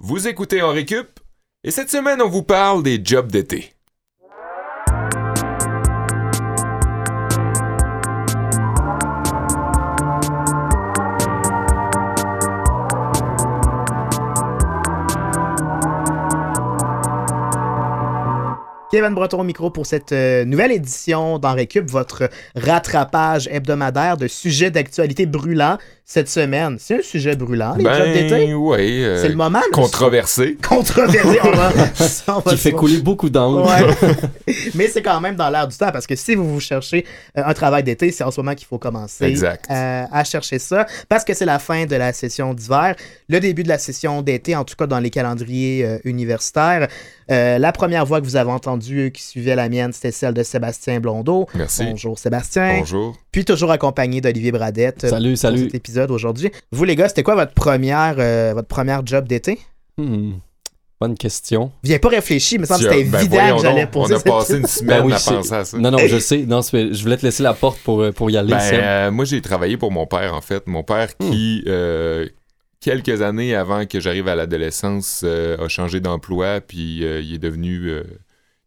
Vous écoutez récup et cette semaine on vous parle des jobs d'été. Kevin Breton au micro pour cette euh, nouvelle édition d'En Récup, votre rattrapage hebdomadaire de sujets d'actualité brûlants cette semaine. C'est un sujet brûlant, les jobs d'été? Ben oui, euh, C'est le moment. controversé. Controversé. on va- ça, on va Qui fait couler beaucoup d'encre. Ouais. Mais c'est quand même dans l'air du temps parce que si vous vous cherchez euh, un travail d'été, c'est en ce moment qu'il faut commencer Exact. euh, à chercher ça parce que c'est la fin de la session d'hiver, le début de la session d'été, en tout cas dans les calendriers euh, universitaires. Euh, la première voix que vous avez entendue qui suivait la mienne, c'était celle de Sébastien Blondeau. Merci. Bonjour Sébastien. Bonjour. Puis toujours accompagné d'Olivier Bradette. euh, Salut, pour salut. cet épisode aujourd'hui. Vous les gars, c'était quoi votre première, euh, votre première job d'été? Hmm, Bonne question. Avez pas réfléchi, mais ça me Tu semble que as- c'était ben, évident que j'allais poser On a cette passé une question. semaine Ben oui, à c'est- penser à ça. Non, non, je sais. Non, je voulais te laisser la porte pour, euh, pour y aller. Ben, euh, moi, j'ai travaillé pour mon père, en fait. Mon père qui, euh, quelques années avant que j'arrive à l'adolescence, euh, a changé d'emploi, puis euh, il est devenu, euh,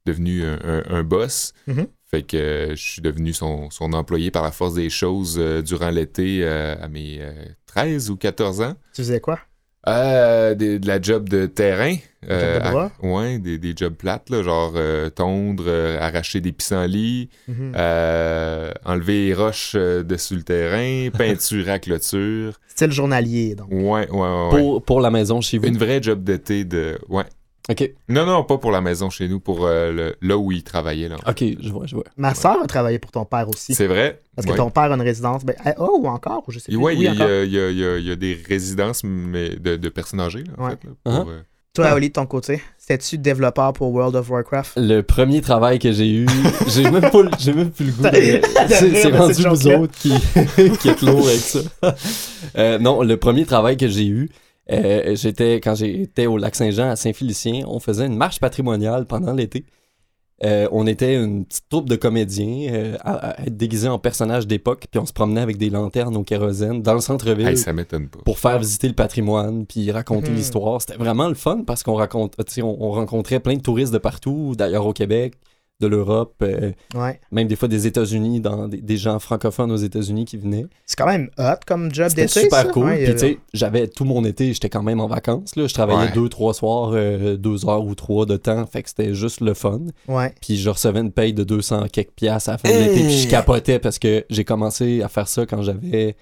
devenu un, boss. Mhm. Fait que je suis devenu son, son employé par la force des choses durant l'été à mes euh, 13 ou 14 ans. Tu faisais quoi? Euh, des- de la job de terrain. job de à- ouais, des, des jobs plates, là, genre euh, tondre, euh, arracher des pissenlits, Mhm. euh, enlever les roches euh, dessus le terrain, peinture à clôture. Style journalier, donc. Ouais, ouais, ouais. ouais. pour, pour la maison chez vous? Une vraie job d'été de. Ouais. Ok, Non, non, pas pour la maison chez nous, pour euh, le- là où il travaillait. Là, ok, je vois, je vois. Ma soeur a travaillé pour ton père aussi. C'est vrai? Parce que ouais. ton père a une résidence. Ben, eh, oh, ou encore, ou je sais plus. Ouais, oui, il y, a- encore. il y a, il y a- il y a des résidences mais de, de personnes âgées, là, en Ouais. fait. là, pour, Uh-huh. euh, Toi, Oli, de ton côté, c'était-tu développeur pour World of Warcraft? Le premier travail que j'ai eu, j'ai même, pas même plus le goût. de- C'est rendu vous autres qui, qui êtes lourds avec ça. Euh, non, le premier travail que j'ai eu, euh, j'étais quand j'étais au lac Saint-Jean à Saint-Félicien, on faisait une marche patrimoniale pendant l'été. Euh, on était une petite troupe de comédiens euh, à, à être déguisés en personnages d'époque, puis on se promenait avec des lanternes au kérosène dans le centre-ville hey, ça m'étonne pas. pour faire visiter le patrimoine puis raconter Mhm. l'histoire. C'était vraiment le fun parce qu'on raconte, on rencontrait plein de touristes de partout, d'ailleurs au Québec, de l'Europe, euh, Ouais. même des fois des États-Unis, dans des, des gens francophones aux États-Unis qui venaient. C'est quand même hot comme job C'était d'été. super ça? cool. Ouais, Puis tu sais, j'avais tout mon été, j'étais quand même en vacances. Là. Je travaillais Ouais. deux, trois soirs, euh, deux heures ou trois de temps. Fait que c'était juste le fun. Ouais. Puis je recevais une paye de 200 quelques piastres à la fin de l'été. Puis je capotais parce que j'ai commencé à faire ça quand j'avais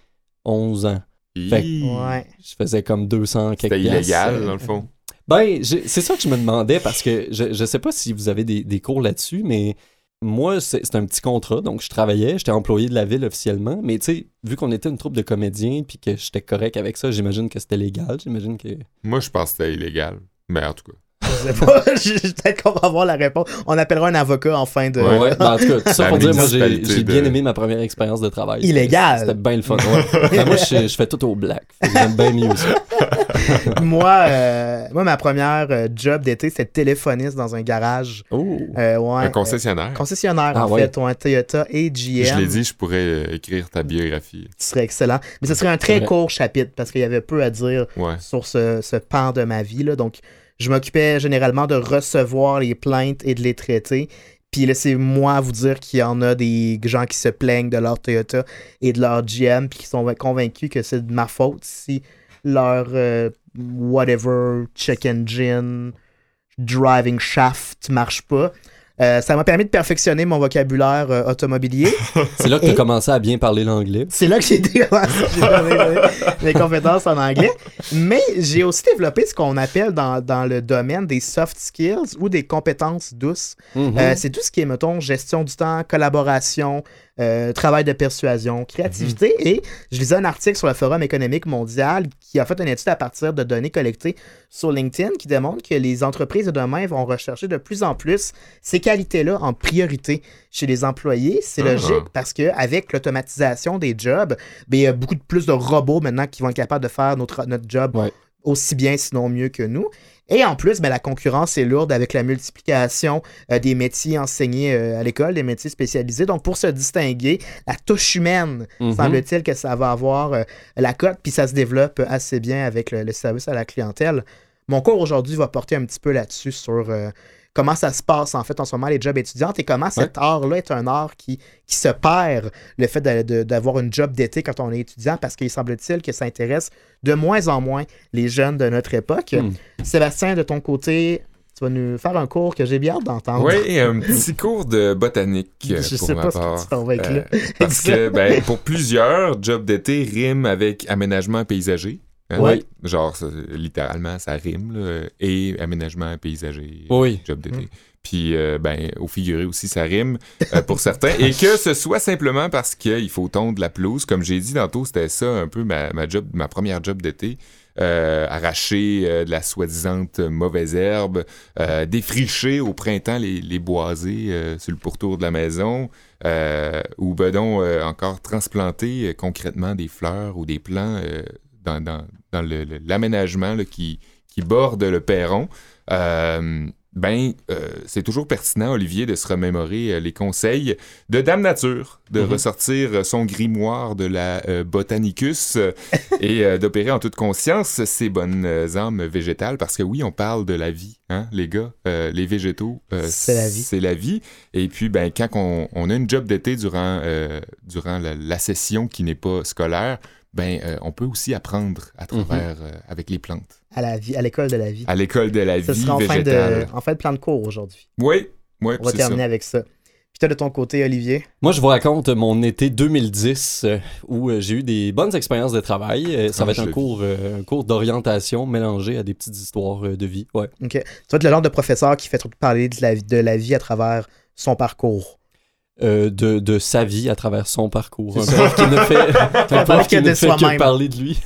11 ans. Fait-. Ouais. Je faisais comme 200 quelques C'était piastres. illégal, euh, dans le fond. Ben, c'est ça que je me demandais parce que je, je sais pas si vous avez des, des cours là-dessus, mais moi, c'est un petit contrat. Donc, je travaillais, j'étais employé de la ville officiellement, mais tu sais, vu qu'on était une troupe de comédiens puis que j'étais correct avec ça, j'imagine que c'était légal. J'imagine que. Moi, je pense que c'était illégal. Mais en tout cas. Je sais pas. Peut-être qu'on va avoir la réponse. On appellera un avocat en fin de. Ouais, ben, en tout cas, tout ça pour dire, moi, j'ai bien aimé ma première expérience de travail. Illégal. C'était bien le fun. ouais. Ben, moi, je, je fais tout au black. J'aime bien mieux ça. moi, euh, moi, ma première euh, job d'été, c'était téléphoniste dans un garage. Oh. Euh, ouais, un concessionnaire. concessionnaire, Ah, en ouais. fait, ou un Toyota et GM. je l'ai dit, je pourrais écrire ta biographie. Ce serait excellent. Mais ce serait un très court chapitre parce qu'il y avait peu à dire Ouais. sur ce, ce pan de ma vie. Là. Donc, je m'occupais généralement de recevoir les plaintes et de les traiter. Puis laissez-moi vous dire qu'il y en a des gens qui se plaignent de leur Toyota et de leur GM, puis qui sont convaincus que c'est de ma faute si leur euh, whatever check engine driving shaft marche pas. Euh, ça m'a permis de perfectionner mon vocabulaire euh, automobilier. C'est là que tu as commencé à bien parler l'anglais. C'est là que j'ai donné mes compétences en anglais. Mais j'ai aussi développé ce qu'on appelle dans, dans le domaine des soft skills ou des compétences douces. Mhm. Euh, c'est tout ce qui est, mettons, gestion du temps, collaboration, euh, travail de persuasion, créativité. Et je lisais un article sur le Forum économique mondial qui a fait une étude à partir de données collectées sur LinkedIn qui démontre que les entreprises de demain vont rechercher de plus en plus ces qualités-là en priorité chez les employés. C'est Ah. logique parce qu'avec l'automatisation des jobs, ben, il y a beaucoup de plus de robots maintenant qui vont être capables de faire notre, notre job Ouais. aussi bien, sinon mieux que nous. Et en plus, ben, la concurrence est lourde avec la multiplication euh, des métiers enseignés euh, à l'école, des métiers spécialisés. Donc, pour se distinguer, la touche humaine, Mhm. semble-t-il que ça va avoir euh, la cote, puis ça se développe assez bien avec le, le service à la clientèle. mon cours aujourd'hui va porter un petit peu là-dessus sur comment ça se passe en fait en ce moment les jobs étudiantes et comment cet art-là est un art qui, qui se perd, le fait d'avoir une job d'été quand on est étudiant, parce qu'il semble-t-il que ça intéresse de moins en moins les jeunes de notre époque. Hmm. Sébastien, de ton côté, tu vas nous faire un cours que j'ai bien hâte d'entendre. Oui, un petit cours de botanique Je euh, pour sais ma pas ce que part. tu vas avec là. Euh, parce que ben, pour plusieurs, job d'été rime avec aménagement paysager. Hein. Ouais. Genre, ça, littéralement, ça rime. là, et aménagement paysager, Oui. job d'été. Puis, euh, ben, au figuré aussi, ça rime euh, pour certains. Et que ce soit simplement parce qu'il faut tondre la pelouse. Comme j'ai dit tantôt, c'était ça un peu ma, ma, job, ma première job d'été. Euh, arracher euh, de la soi-disante mauvaise herbe, euh, défricher au printemps les, les boisés euh, sur le pourtour de la maison, euh, ou ben donc euh, encore transplanter euh, concrètement des fleurs ou des plants euh, dans, dans, l'aménagement là, qui, qui borde le perron. Euh, ben, euh, c'est toujours pertinent, Olivier, de se remémorer euh, les conseils de Dame Nature, de Mhm. ressortir son grimoire de la euh, Botanicus et d'opérer en toute conscience ces bonnes âmes végétales, parce que oui, on parle de la vie, hein, les gars, les végétaux, C'est la vie. C'est la vie. Et puis, ben, quand on, on a une job d'été durant, durant la, la session qui n'est pas scolaire, ben, euh, on peut aussi apprendre à travers, euh, avec les plantes. À la vie, à l'école de la vie. À l'école de la Ce vie sera en fin, de, végétale. en fin de plan de cours aujourd'hui. Oui, oui, On va terminer ça. avec ça. Puis toi, de ton côté, Olivier? Moi, je vous raconte mon été 2010 euh, où j'ai eu des bonnes expériences de travail. Euh, ça va être un cours, euh, un cours d'orientation mélangé à des petites histoires euh, de vie. Ouais. OK. Tu vas être le genre de professeur qui fait trop parler de la, vie- de la vie à travers son parcours. Euh, de, de sa vie à travers son parcours. Un prof qui ne fait, un prof qui ne fait que parler de lui.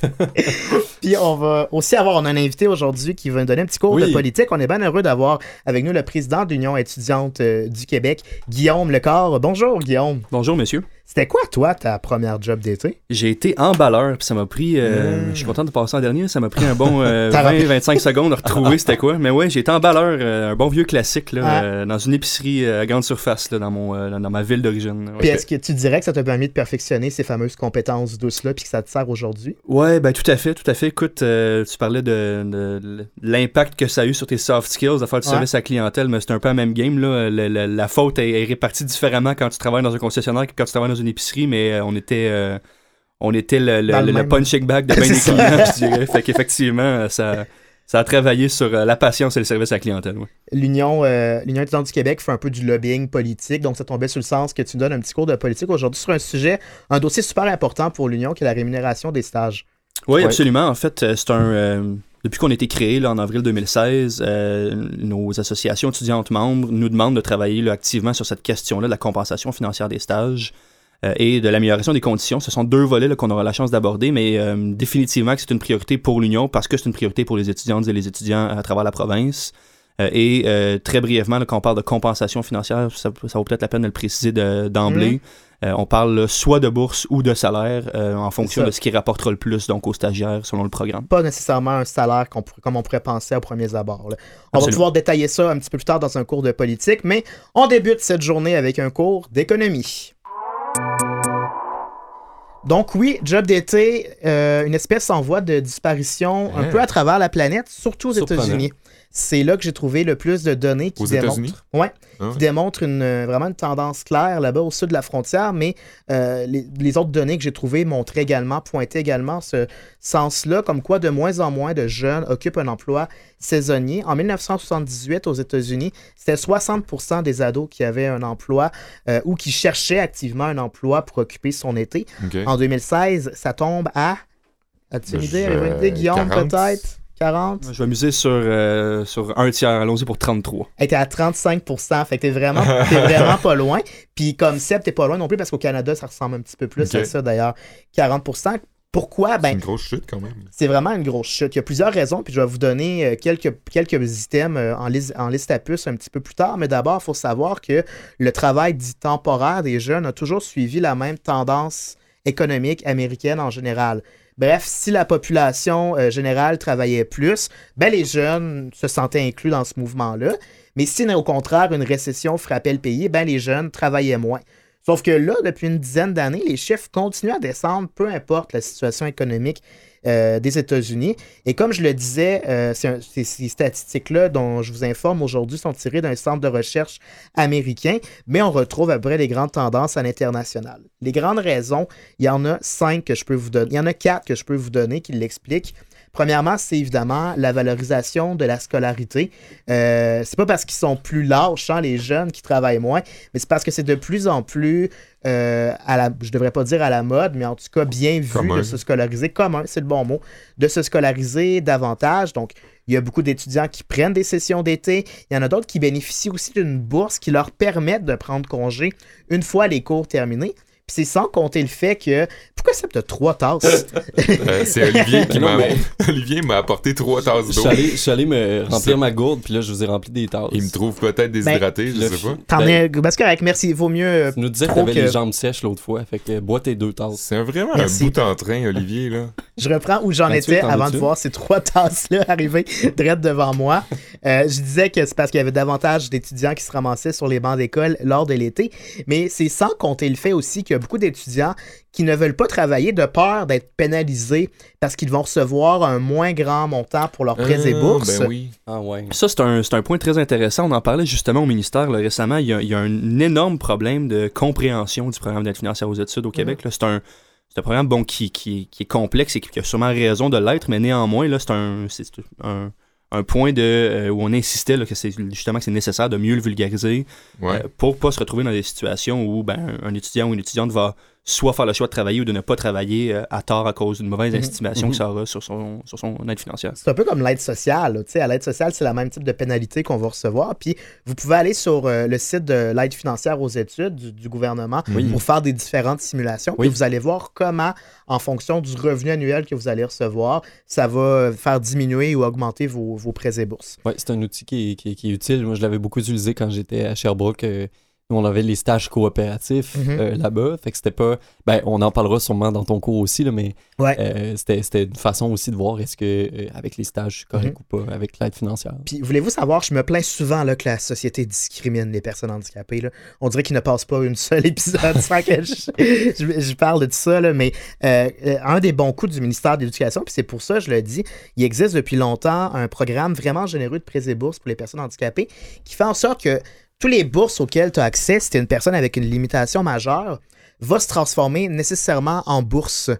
Puis on va aussi avoir on a un invité aujourd'hui qui va nous donner un petit cours Oui. de politique. On est bien heureux d'avoir avec nous le président de l'Union étudiante euh, du Québec, Guillaume Lecor. Bonjour, Guillaume. Bonjour, monsieur. C'était quoi, toi, ta première job d'été? J'ai été emballeur, puis ça m'a pris. euh, Mm. Je suis content de passer en dernier, ça m'a pris un bon euh, T'as rappelé. 20-25 secondes de retrouver c'était quoi. Mais ouais, j'ai été emballeur, euh, un bon vieux classique, là, Ah. euh, dans une épicerie euh, à grande surface, là, dans, mon, dans ma ville d'origine. Puis Ouais. est-ce que tu dirais que ça t'a permis de perfectionner ces fameuses compétences douces-là, puis que ça te sert aujourd'hui? ouais, ben tout à fait, tout à fait. Écoute, tu parlais de, de- de l'impact que ça a eu sur tes soft skills, de faire du Ouais. service à la clientèle, mais c'est un peu la même game. Là. La faute est, est répartie différemment quand tu travailles dans un concessionnaire que quand tu travailles dans une épicerie, mais euh, on était. euh, on était le, le, le punching bag de bien des ça. clients, je dirais. Fait qu'effectivement, euh, ça, ça a travaillé sur la patience et le service à la clientèle. ouais. L'Union euh, l'Union étudiante du Québec fait un peu du lobbying politique, donc ça tombait sur le sens que tu nous donnes un petit cours de politique aujourd'hui sur un sujet, un dossier super important pour l'Union, qui est la rémunération des stages. Oui, Ouais. absolument. En fait, c'est un. euh, depuis qu'on a été créé là, en avril 2016, euh, nos associations étudiantes membres nous demandent de travailler là, activement sur cette question-là de la compensation financière des stages et de l'amélioration des conditions. Ce sont deux volets qu'on aura la chance d'aborder, mais euh, définitivement que c'est une priorité pour l'Union parce que c'est une priorité pour les étudiantes et les étudiants à travers la province. Euh, et euh, très brièvement, là, quand on parle de compensation financière, ça, ça vaut peut-être la peine de le préciser de- d'emblée. Euh, on parle là, soit de bourse ou de salaire euh, en fonction de ce qui rapportera le plus donc aux stagiaires selon le programme. Pas nécessairement un salaire comme on pourrait penser au premier abord. là. On va pouvoir détailler ça un petit peu plus tard dans un cours de politique, mais on débute cette journée avec un cours d'économie. Donc oui, job d'été, euh, une espèce en voie de disparition un Hein? peu à travers la planète, surtout aux. États-Unis. C'est là que j'ai trouvé le plus de données qui Aux démontrent, ouais, Ah. qui démontrent une, euh, vraiment une tendance claire là-bas au sud de la frontière, mais euh, les, les autres données que j'ai trouvées montraient également, pointaient également ce sens-là, comme quoi de moins en moins de jeunes occupent un emploi saisonnier. En 1978, aux États-Unis, c'était 60% des ados qui avaient un emploi euh, ou qui cherchaient activement un emploi pour occuper son été. En 2016, ça tombe à... As-tu une Je- idée? Avez-vous une idée, Guillaume, 40? peut-être? 40? Je vais miser sur, euh, sur un tiers. Allons-y pour 33. Elle était à 35%, fait que t'es vraiment, t'es vraiment pas loin. Puis comme Seb, t'es pas loin non plus parce qu'au Canada, ça ressemble un petit peu plus à ça d'ailleurs. 40%. Pourquoi? C'est Ben, une grosse chute quand même. c'est vraiment une grosse chute. Il y a plusieurs raisons, puis je vais vous donner euh, quelques, quelques items euh, en, liste, en liste à puce un petit peu plus tard. Mais d'abord, il faut savoir que le travail dit temporaire des jeunes a toujours suivi la même tendance économique américaine en général. Bref, si la population euh, générale travaillait plus, ben les jeunes se sentaient inclus dans ce mouvement-là. Mais si, au contraire, une récession frappait le pays, ben les jeunes travaillaient moins. Sauf que là, depuis une dizaine d'années, les chiffres continuent à descendre, peu importe la situation économique euh, des États-Unis. Et comme je le disais, euh, ces, ces statistiques-là dont je vous informe aujourd'hui sont tirées d'un centre de recherche américain, mais on retrouve à peu près les grandes tendances à l'international. Les grandes raisons, il y en a cinq que je peux vous donner. Il y en a quatre que je peux vous donner qui l'expliquent. Premièrement, c'est évidemment la valorisation de la scolarité. Euh, c'est pas parce qu'ils sont plus lâches, hein, les jeunes qui travaillent moins, mais c'est parce que c'est de plus en plus, euh, à la, je devrais pas dire à la mode, mais en tout cas bien vu Commun. de se scolariser, commun, c'est le bon mot, de se scolariser davantage. Donc, il y a beaucoup d'étudiants qui prennent des sessions d'été. Il y en a d'autres qui bénéficient aussi d'une bourse qui leur permet de prendre congé une fois les cours terminés. Puis c'est sans compter le fait que. Pourquoi ça te trois tasses? Euh, c'est Olivier qui m'a mais- Olivier m'a apporté trois tasses Je d'eau. je suis allé me remplir ma gourde, puis là, je vous ai rempli des tasses. Il me trouve peut-être déshydraté, je le sais pas. T'en Ben, es. Ben, c'est correct, merci. Il vaut mieux. euh, Tu nous disais que t'avais que- les jambes sèches l'autre fois, fait que bois tes deux tasses. C'est vraiment Merci. un bout en train, Olivier, là. Je reprends où j'en 28, étais avant de voir ces trois tasses-là arriver direct devant moi. Euh, je disais que c'est parce qu'il y avait davantage d'étudiants qui se ramassaient sur les bancs d'école lors de l'été, mais c'est sans compter le fait aussi qu'il y a beaucoup d'étudiants qui ne veulent pas travailler de peur d'être pénalisés parce qu'ils vont recevoir un moins grand montant pour leurs prêts et bourses. Ben oui. Ah ouais. Ça, c'est un, c'est un point très intéressant. On en parlait justement au ministère là, récemment. Il y, a, il y a un énorme problème de compréhension du programme d'aide financière aux études au Québec. là. C'est un, c'est un programme bon, qui, qui, qui est complexe et qui a sûrement raison de l'être, mais néanmoins, là, c'est un, c'est un, un point de, euh, où on insistait là, que c'est justement que c'est nécessaire de mieux le vulgariser Ouais. euh, pour pas se retrouver dans des situations où ben, un étudiant ou une étudiante va soit faire le choix de travailler ou de ne pas travailler euh, à tort à cause d'une mauvaise Mhm. estimation Mhm. que ça aura sur son, sur son aide financière. C'est un peu comme l'aide sociale. là. Tu sais, à l'aide sociale, c'est le même type de pénalité qu'on va recevoir. Puis vous pouvez aller sur euh, le site de l'aide financière aux études du, du gouvernement Oui. pour faire des différentes simulations. Oui. Puis vous allez voir comment, en fonction du revenu annuel que vous allez recevoir, ça va faire diminuer ou augmenter vos, vos prêts et bourses. Ouais, c'est un outil qui est, qui est- qui est utile. Moi, je l'avais beaucoup utilisé quand j'étais à Sherbrooke. euh, nous, on avait les stages coopératifs Mhm. euh, là-bas. Fait que c'était pas. Ben, on en parlera sûrement dans ton cours aussi, là, mais Ouais. euh, c'était une façon aussi de voir est-ce que, euh, avec les stages, je suis correct ou pas, avec l'aide financière. Puis voulez-vous savoir, je me plains souvent là, que la société discrimine les personnes handicapées. là. On dirait qu'il ne passe pas une seule épisode sans que je, je- je parle de tout ça. là, mais un des bons coups du ministère de l'Éducation, puis c'est pour ça, je le dis, il existe depuis longtemps un programme vraiment généreux de prêts et bourses pour les personnes handicapées qui fait en sorte que tous les bourses auxquelles tu as accès, si tu es une personne avec une limitation majeure, va se transformer nécessairement en bourse.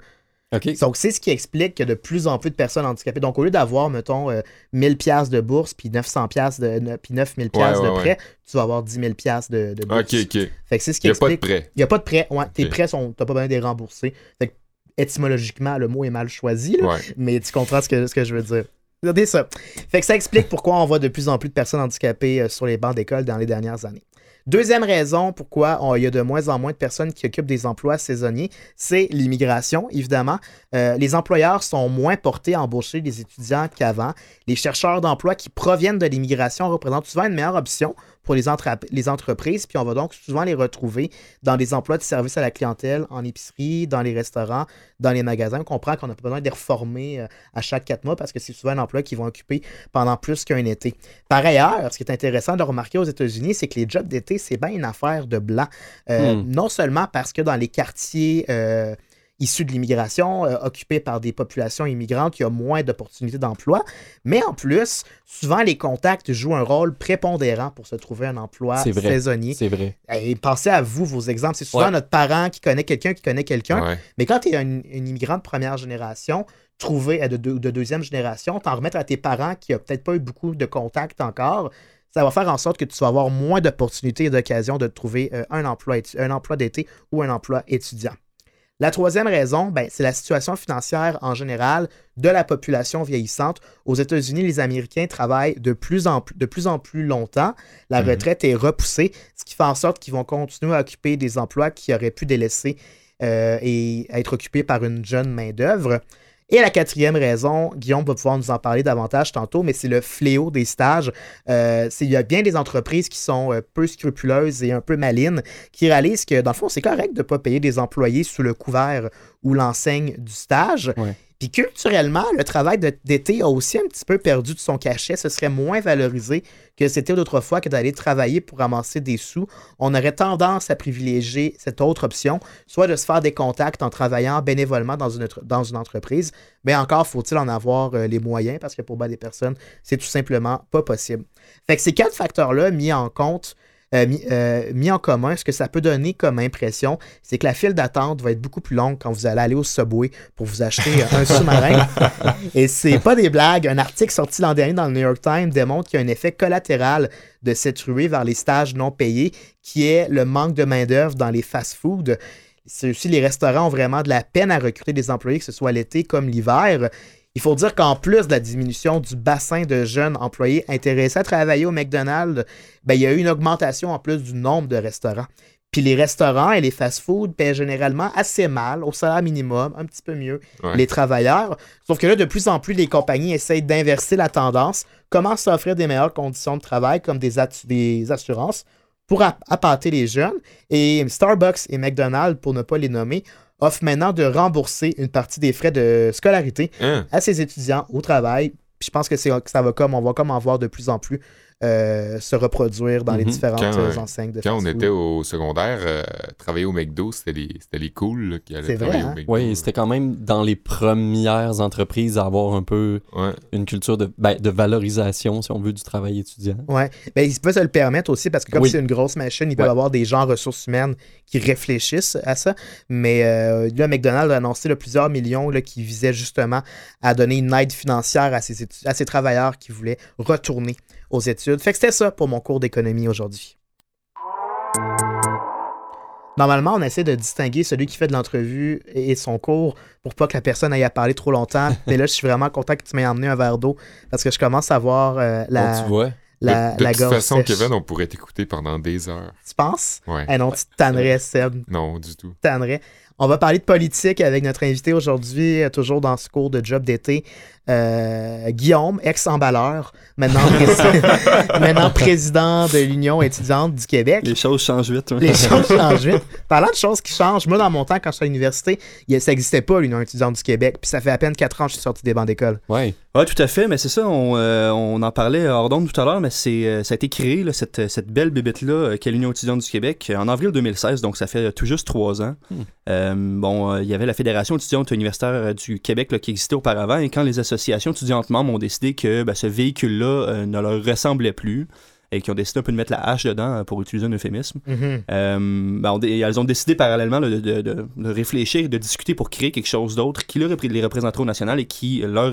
Donc, c'est ce qui explique que de plus en plus de personnes handicapées. Donc, au lieu d'avoir, mettons, euh, 1000 pièces de bourse puis 900 pièces de puis 9000 pièces Ouais, de ouais, prêt, tu vas avoir 10 000 pièces de, de bourse. Ok, ok. Fait que c'est ce qui Il n'y a pas de prêt. Il n'y a pas de prêt. Tes prêts sont, t'as pas besoin de les rembourser. Fait que, étymologiquement, le mot est mal choisi, là, mais tu comprends ce que, ce que je veux dire. Regardez ça. Fait que ça explique pourquoi on voit de plus en plus de personnes handicapées euh, sur les bancs d'école dans les dernières années. Deuxième raison pourquoi il y a de moins en moins de personnes qui occupent des emplois saisonniers, c'est l'immigration, évidemment. Euh, les employeurs sont moins portés à embaucher des étudiants qu'avant. Les chercheurs d'emploi qui proviennent de l'immigration représentent souvent une meilleure option pour les, entra- les entreprises, puis on va donc souvent les retrouver dans des emplois de service à la clientèle, en épicerie, dans les restaurants, dans les magasins. On comprend qu'on n'a pas besoin de les reformer euh, à chaque quatre mois parce que c'est souvent un emploi qu'ils vont occuper pendant plus qu'un été. Par ailleurs, ce qui est intéressant de remarquer aux États-Unis, c'est que les jobs d'été, c'est bien une affaire de blanc. Euh, Hmm. Non seulement parce que dans les quartiers euh, issus de l'immigration, euh, occupés par des populations immigrantes, il y a moins d'opportunités d'emploi, mais en plus, souvent les contacts jouent un rôle prépondérant pour se trouver un emploi C'est vrai. saisonnier. C'est vrai. Et pensez à vous, vos exemples. C'est souvent Ouais. notre parent qui connaît quelqu'un qui connaît quelqu'un. Ouais. Mais quand tu es un, un immigrant de première génération, trouvé euh, de, deux- de deuxième génération, t'en remettre à tes parents qui n'ont peut-être pas eu beaucoup de contacts encore, ça va faire en sorte que tu vas avoir moins d'opportunités et d'occasions de trouver euh, un emploi, un emploi d'été ou un emploi étudiant. La troisième raison, ben, c'est la situation financière en général de la population vieillissante. Aux États-Unis, les Américains travaillent de plus en plus, de plus, en plus longtemps. La Mhm. retraite est repoussée, ce qui fait en sorte qu'ils vont continuer à occuper des emplois qui auraient pu délaisser euh, et être occupés par une jeune main-d'œuvre. Et la quatrième raison, Guillaume va pouvoir nous en parler davantage tantôt, mais c'est le fléau des stages. Euh, c'est- il y a bien des entreprises qui sont euh, peu scrupuleuses et un peu malines, qui réalisent que, dans le fond, c'est correct de ne pas payer des employés sous le couvert ou l'enseigne du stage. Puis culturellement, le travail d'été a aussi un petit peu perdu de son cachet. Ce serait moins valorisé que c'était d'autrefois que d'aller travailler pour ramasser des sous. On aurait tendance à privilégier cette autre option, soit de se faire des contacts en travaillant bénévolement dans une, dans une entreprise, mais encore faut-il en avoir euh, les moyens parce que pour bien des personnes, c'est tout simplement pas possible. Fait que ces quatre facteurs-là mis en compte, euh, mis, euh, mis en commun, ce que ça peut donner comme impression, c'est que la file d'attente va être beaucoup plus longue quand vous allez aller au Subway pour vous acheter un sous-marin. Et c'est pas des blagues. Un article sorti l'an dernier dans le New York Times démontre qu'il y a un effet collatéral de cette ruée vers les stages non payés, qui est le manque de main-d'œuvre dans les fast-foods. C'est aussi les restaurants ont vraiment de la peine à recruter des employés, que ce soit l'été comme l'hiver. Il faut dire qu'en plus de la diminution du bassin de jeunes employés intéressés à travailler au McDonald's, ben, il y a eu une augmentation en plus du nombre de restaurants. Puis les restaurants et les fast-foods paient généralement assez mal, au salaire minimum, un petit peu mieux, Ouais. les travailleurs. Sauf que là, de plus en plus, les compagnies essayent d'inverser la tendance, commencent à offrir des meilleures conditions de travail, comme des, des assurances, pour app- appâter les jeunes? Et Starbucks et McDonald's, pour ne pas les nommer, offrent maintenant de rembourser une partie des frais de scolarité Hein? à ses étudiants au travail. Puis je pense que, c'est, que ça va comme on va comme en voir de plus en plus euh, se reproduire dans les Mhm. différentes Quand, euh, euh, enseignes de Quand on était au secondaire, euh, travailler au McDo, c'était les, c'était les cools là, qui allaient C'est vrai, travailler hein? au McDo. Oui, c'était quand même dans les premières entreprises à avoir un peu Ouais. une culture de, ben, de valorisation, si on veut, du travail étudiant. Ouais. Ben, ils peuvent se le permettre aussi parce que comme Oui. c'est une grosse machine, ils peuvent Ouais. avoir des gens en ressources humaines qui réfléchissent à ça. Mais euh, là, McDonald's a annoncé là, plusieurs millions là, qui visaient justement à donner une aide financière à ses, étu- à ses travailleurs qui voulaient retourner aux études. Fait que c'était ça pour mon cours d'économie aujourd'hui. Normalement, on essaie de distinguer celui qui fait de l'entrevue et son cours pour pas que la personne aille à parler trop longtemps. Mais là, je suis vraiment content que tu m'aies emmené un verre d'eau parce que je commence à voir euh, la, Donc, tu vois, la, de de la toute façon, sèche. Kevin, on pourrait t'écouter pendant des heures. Tu penses? Ouais. Eh non, tu tannerais, Seb. Non, du tout. tannerais. On va parler de politique avec notre invité aujourd'hui, euh, toujours dans ce cours de job d'été. Euh, Guillaume, ex-emballeur, maintenant, pré- maintenant président de l'Union étudiante du Québec. Les choses changent vite. ouais. Les choses changent vite. Parlant de choses qui changent, moi, dans mon temps, quand j'étais à l'université, il y a- ça n'existait pas, l'Union étudiante du Québec. Puis ça fait à peine 4 ans que je suis sorti des bancs d'école. ouais. Ouais, tout à fait, mais c'est ça, on, euh, on en parlait hors d'onde tout à l'heure, mais c'est, euh, ça a été créé, là, cette, cette belle bébête-là, euh, qu'est l'Union étudiante du Québec, en avril 2016, donc ça fait tout juste trois ans. Hmm. Euh, bon, euh, il y avait la Fédération étudiante universitaire du Québec là, qui existait auparavant, et quand les associations étudiantes membres ont décidé que ben, ce véhicule-là euh, ne leur ressemblait plus, et qui ont décidé un peu de mettre la hache dedans, euh, pour utiliser un euphémisme, Mhm. euh, ben, on elles ont décidé parallèlement de, de- de- de réfléchir, de discuter pour créer quelque chose d'autre qui leur les représenterait au national et qui leur,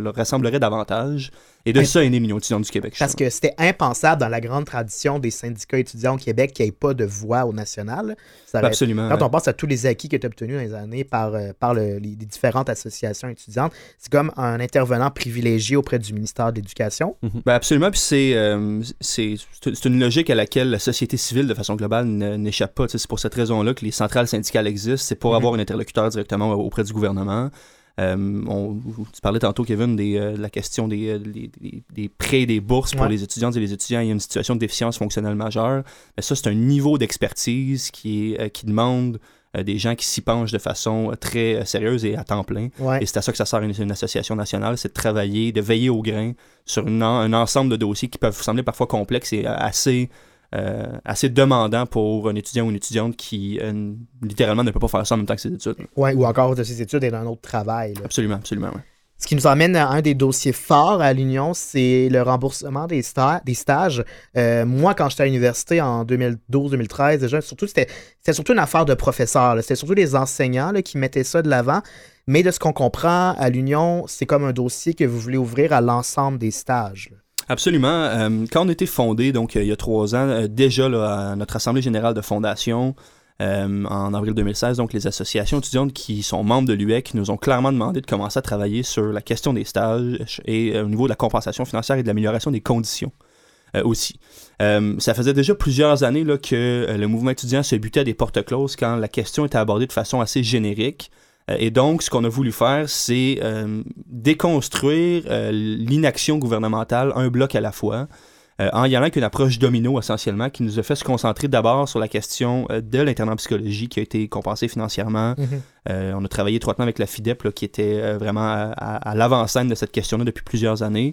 leur ressemblerait davantage. Et de ça est né l'Union étudiante du Québec. Parce que c'était impensable dans la grande tradition des syndicats étudiants au Québec qu'il n'y ait pas de voix au national. Ça aurait- Absolument. Quand ouais. on pense à tous les acquis que tu as obtenus dans les années par, euh, par le- les, les différentes associations étudiantes, c'est comme un intervenant privilégié auprès du ministère de l'Éducation. Ben absolument, puis c'est, euh, une logique à laquelle la société civile, de façon globale, n'échappe pas. C'est pour cette raison-là que les centrales syndicales existent. C'est pour Mhm. avoir un interlocuteur directement auprès du gouvernement. Euh, on- tu parlais tantôt, Kevin, des, euh, de la question des, euh, des, des- des prêts et des bourses pour Ouais. les étudiantes et les étudiants. Il y a une situation de déficience fonctionnelle majeure. Mais ça, c'est un niveau d'expertise qui, demande des gens qui s'y penchent de façon très sérieuse et à temps plein. Ouais. Et c'est à ça que ça sert une, une association nationale, c'est de travailler, de veiller au grain sur une un ensemble de dossiers qui peuvent sembler parfois complexes et assez, euh, assez demandants pour un étudiant ou une étudiante qui, euh, littéralement, ne peut pas faire ça en même temps que ses études. Ouais, ou encore de ses études et d'un autre travail. là. Absolument, absolument. Ce qui nous amène à un des dossiers forts à l'Union, c'est le remboursement des, sta- des stages. Euh, moi, quand j'étais à l'université en 2012-2013, déjà, surtout, c'était surtout une affaire de professeurs. C'était surtout les enseignants là, qui mettaient ça de l'avant. Mais de ce qu'on comprend, à l'Union, c'est comme un dossier que vous voulez ouvrir à l'ensemble des stages. là. Absolument. Euh, quand on été fondé, donc euh, il y a trois ans, euh, déjà à notre Assemblée générale de fondation, en avril 2016, donc les associations étudiantes qui sont membres de l'UEC nous ont clairement demandé de commencer à travailler sur la question des stages et au niveau de la compensation financière et de l'amélioration des conditions aussi. Ça faisait déjà plusieurs années là, que le mouvement étudiant se butait à des portes closes quand la question était abordée de façon assez générique. Euh, Et donc, ce qu'on a voulu faire, c'est euh, déconstruire euh, l'inaction gouvernementale un bloc à la fois. euh, en y allant avec une approche domino essentiellement qui nous a fait se concentrer d'abord sur la question de l'internat en psychologie qui a été compensé financièrement. Mhm. On a travaillé étroitement avec la FIDEP là, qui était vraiment à, à- à l'avant-scène de cette question-là depuis plusieurs années.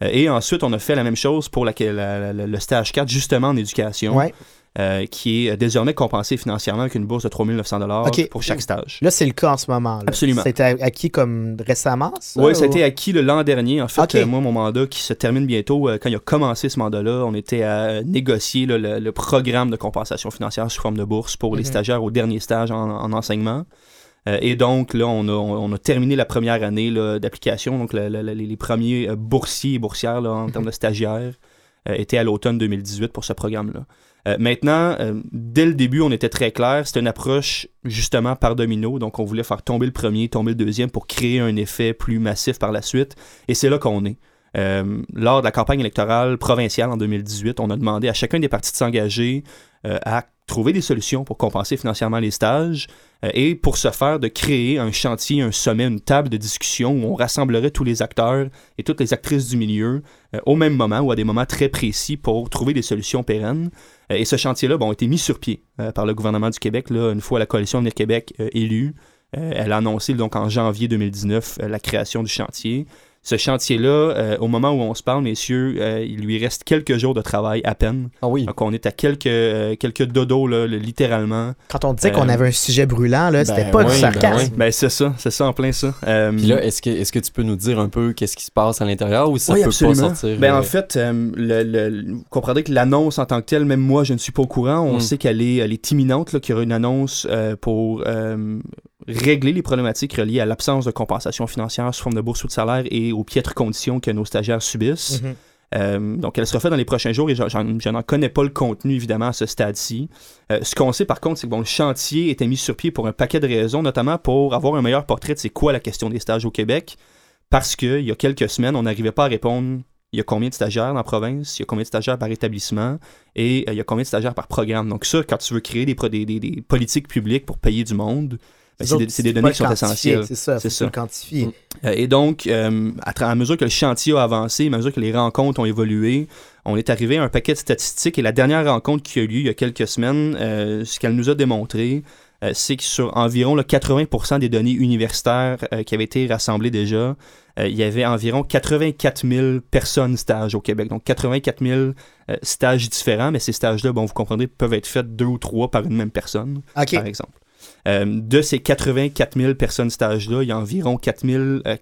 Et ensuite, on a fait la même chose pour la- la- la- le stage 4 justement en éducation. Ouais. Euh, qui est désormais compensé financièrement avec une bourse de 3900 dollars pour chaque stage. Là, c'est le cas en ce moment. là. Absolument. C'était acquis comme récemment, ça? Oui, ça a ou- été acquis le l'an dernier. En fait, euh, moi, mon mandat qui se termine bientôt, euh, quand il a commencé ce mandat-là, on était à négocier là, le, le programme de compensation financière sous forme de bourse pour les Mhm. stagiaires au dernier stage en, en enseignement. Et donc, là, on a, on a terminé la première année d'application. Donc, le- le- le- les, premiers boursiers et boursières là, en termes de stagiaires euh, étaient à l'automne 2018 pour ce programme-là. Euh, maintenant, euh, dès le début, on était très clair. C'était une approche justement par domino. Donc, on voulait faire tomber le premier, tomber le deuxième pour créer un effet plus massif par la suite. Et c'est là qu'on est. Euh, lors de la campagne électorale provinciale en 2018, on a demandé à chacun des partis de s'engager à trouver des solutions pour compenser financièrement les stages et pour ce faire de créer un chantier, un sommet, une table de discussion où on rassemblerait tous les acteurs et toutes les actrices du milieu au même moment ou à des moments très précis pour trouver des solutions pérennes. Euh, et ce chantier-là a été mis sur pied euh, par le gouvernement du Québec une fois la coalition Avenir Québec euh, élue. Elle a annoncé donc en janvier 2019 euh, la création du chantier. Ce chantier-là, euh, au moment où on se parle, messieurs, euh, il lui reste quelques jours de travail à peine. Ah oui. Donc on est à quelques, euh, quelques dodos, là, le- littéralement. Quand on disait Euh, qu'on avait un sujet brûlant, là, c'était ben pas oui, du ben sarcasme. oui. Ben c'est ça, c'est ça en plein ça. Euh, Puis là, est-ce que, est-ce que tu peux nous dire un peu qu'est-ce qui se passe à l'intérieur ou ça Oui, peut absolument. pas sortir? Ben, euh, en fait, euh, le, le- vous comprendrez que l'annonce en tant que telle, même moi, je ne suis pas au courant. On Mm. sait qu'elle est, elle est imminente, là, qu'il y aura une annonce euh, pour euh, régler les problématiques reliées à l'absence de compensation financière sous forme de bourse ou de salaire et aux piètres conditions que nos stagiaires subissent. Mhm. Euh, donc, elle sera faite dans les prochains jours et je n'en connais pas le contenu, évidemment, à ce stade-ci. Euh, ce qu'on sait, par contre, c'est que bon, le chantier était mis sur pied pour un paquet de raisons, notamment pour avoir un meilleur portrait de c'est quoi la question des stages au Québec. Parce qu'il y a quelques semaines, on n'arrivait pas à répondre il y a combien de stagiaires dans la province, il y a combien de stagiaires par établissement et euh, il y a combien de stagiaires par programme. Donc, ça, quand tu veux créer des, pro- des, des- des politiques publiques pour payer du monde, c'est des, c'est des données qui sont essentielles. C'est ça, C'est ça. quantifier. Mm. Euh, et donc, euh, à, mesure que le chantier a avancé, à mesure que les rencontres ont évolué, on est arrivé à un paquet de statistiques. Et la dernière rencontre qui a eu lieu il y a quelques semaines, euh, ce qu'elle nous a démontré, euh, c'est que sur environ là, 80% des données universitaires qui avaient été rassemblées déjà, il y avait environ 84 000 personnes stages au Québec. Donc 84 000 euh, stages différents, mais ces stages-là, bon, vous comprendrez, peuvent être faits deux ou trois par une même personne par exemple. Euh, de ces 84 000 personnes stages-là, il y a environ 4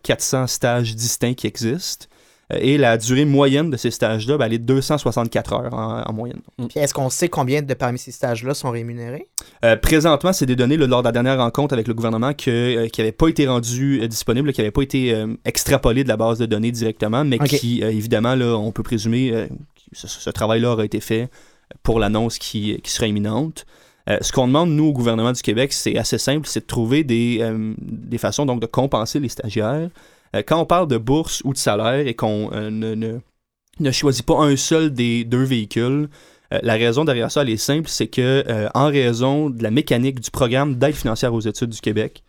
400 stages distincts qui existent. Euh, et la durée moyenne de ces stages-là, ben, elle est de 264 heures en, en moyenne. Puis est-ce qu'on sait combien de parmi ces stages-là sont rémunérés? Euh, présentement, c'est des données là, lors de la dernière rencontre avec le gouvernement que, euh, qui n'avaient pas été rendues euh, disponibles, qui n'avaient pas été euh, extrapolées de la base de données directement, mais qui, euh, évidemment, là, on peut présumer euh, que ce, ce travail-là aura été fait pour l'annonce qui, qui sera imminente. Euh, ce qu'on demande, nous, au gouvernement du Québec, c'est assez simple, c'est de trouver des, euh, des façons donc, de compenser les stagiaires. Euh, quand on parle de bourse ou de salaire et qu'on ne, ne, ne choisit pas un seul des deux véhicules, la raison derrière ça, elle est simple, c'est que en raison de la mécanique du programme d'aide financière aux études du Québec,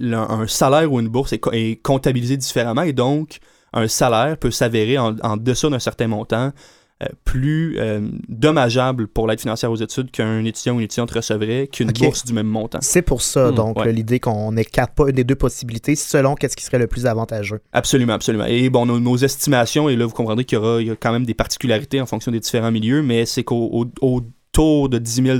un salaire ou une bourse est, est comptabilisé différemment et donc un salaire peut s'avérer en, en deçà d'un certain montant plus euh, dommageable pour l'aide financière aux études qu'un étudiant ou une étudiante recevrait qu'une bourse du même montant. C'est pour ça, Hmm, donc, ouais. là, l'idée qu'on n'écarte pas une des deux possibilités selon qu'est-ce qui serait le plus avantageux. Absolument, absolument. Et bon, nos, nos estimations, et là, vous comprendrez qu'il y aura il y a quand même des particularités en fonction des différents milieux, mais c'est qu'au au- autour de 10 000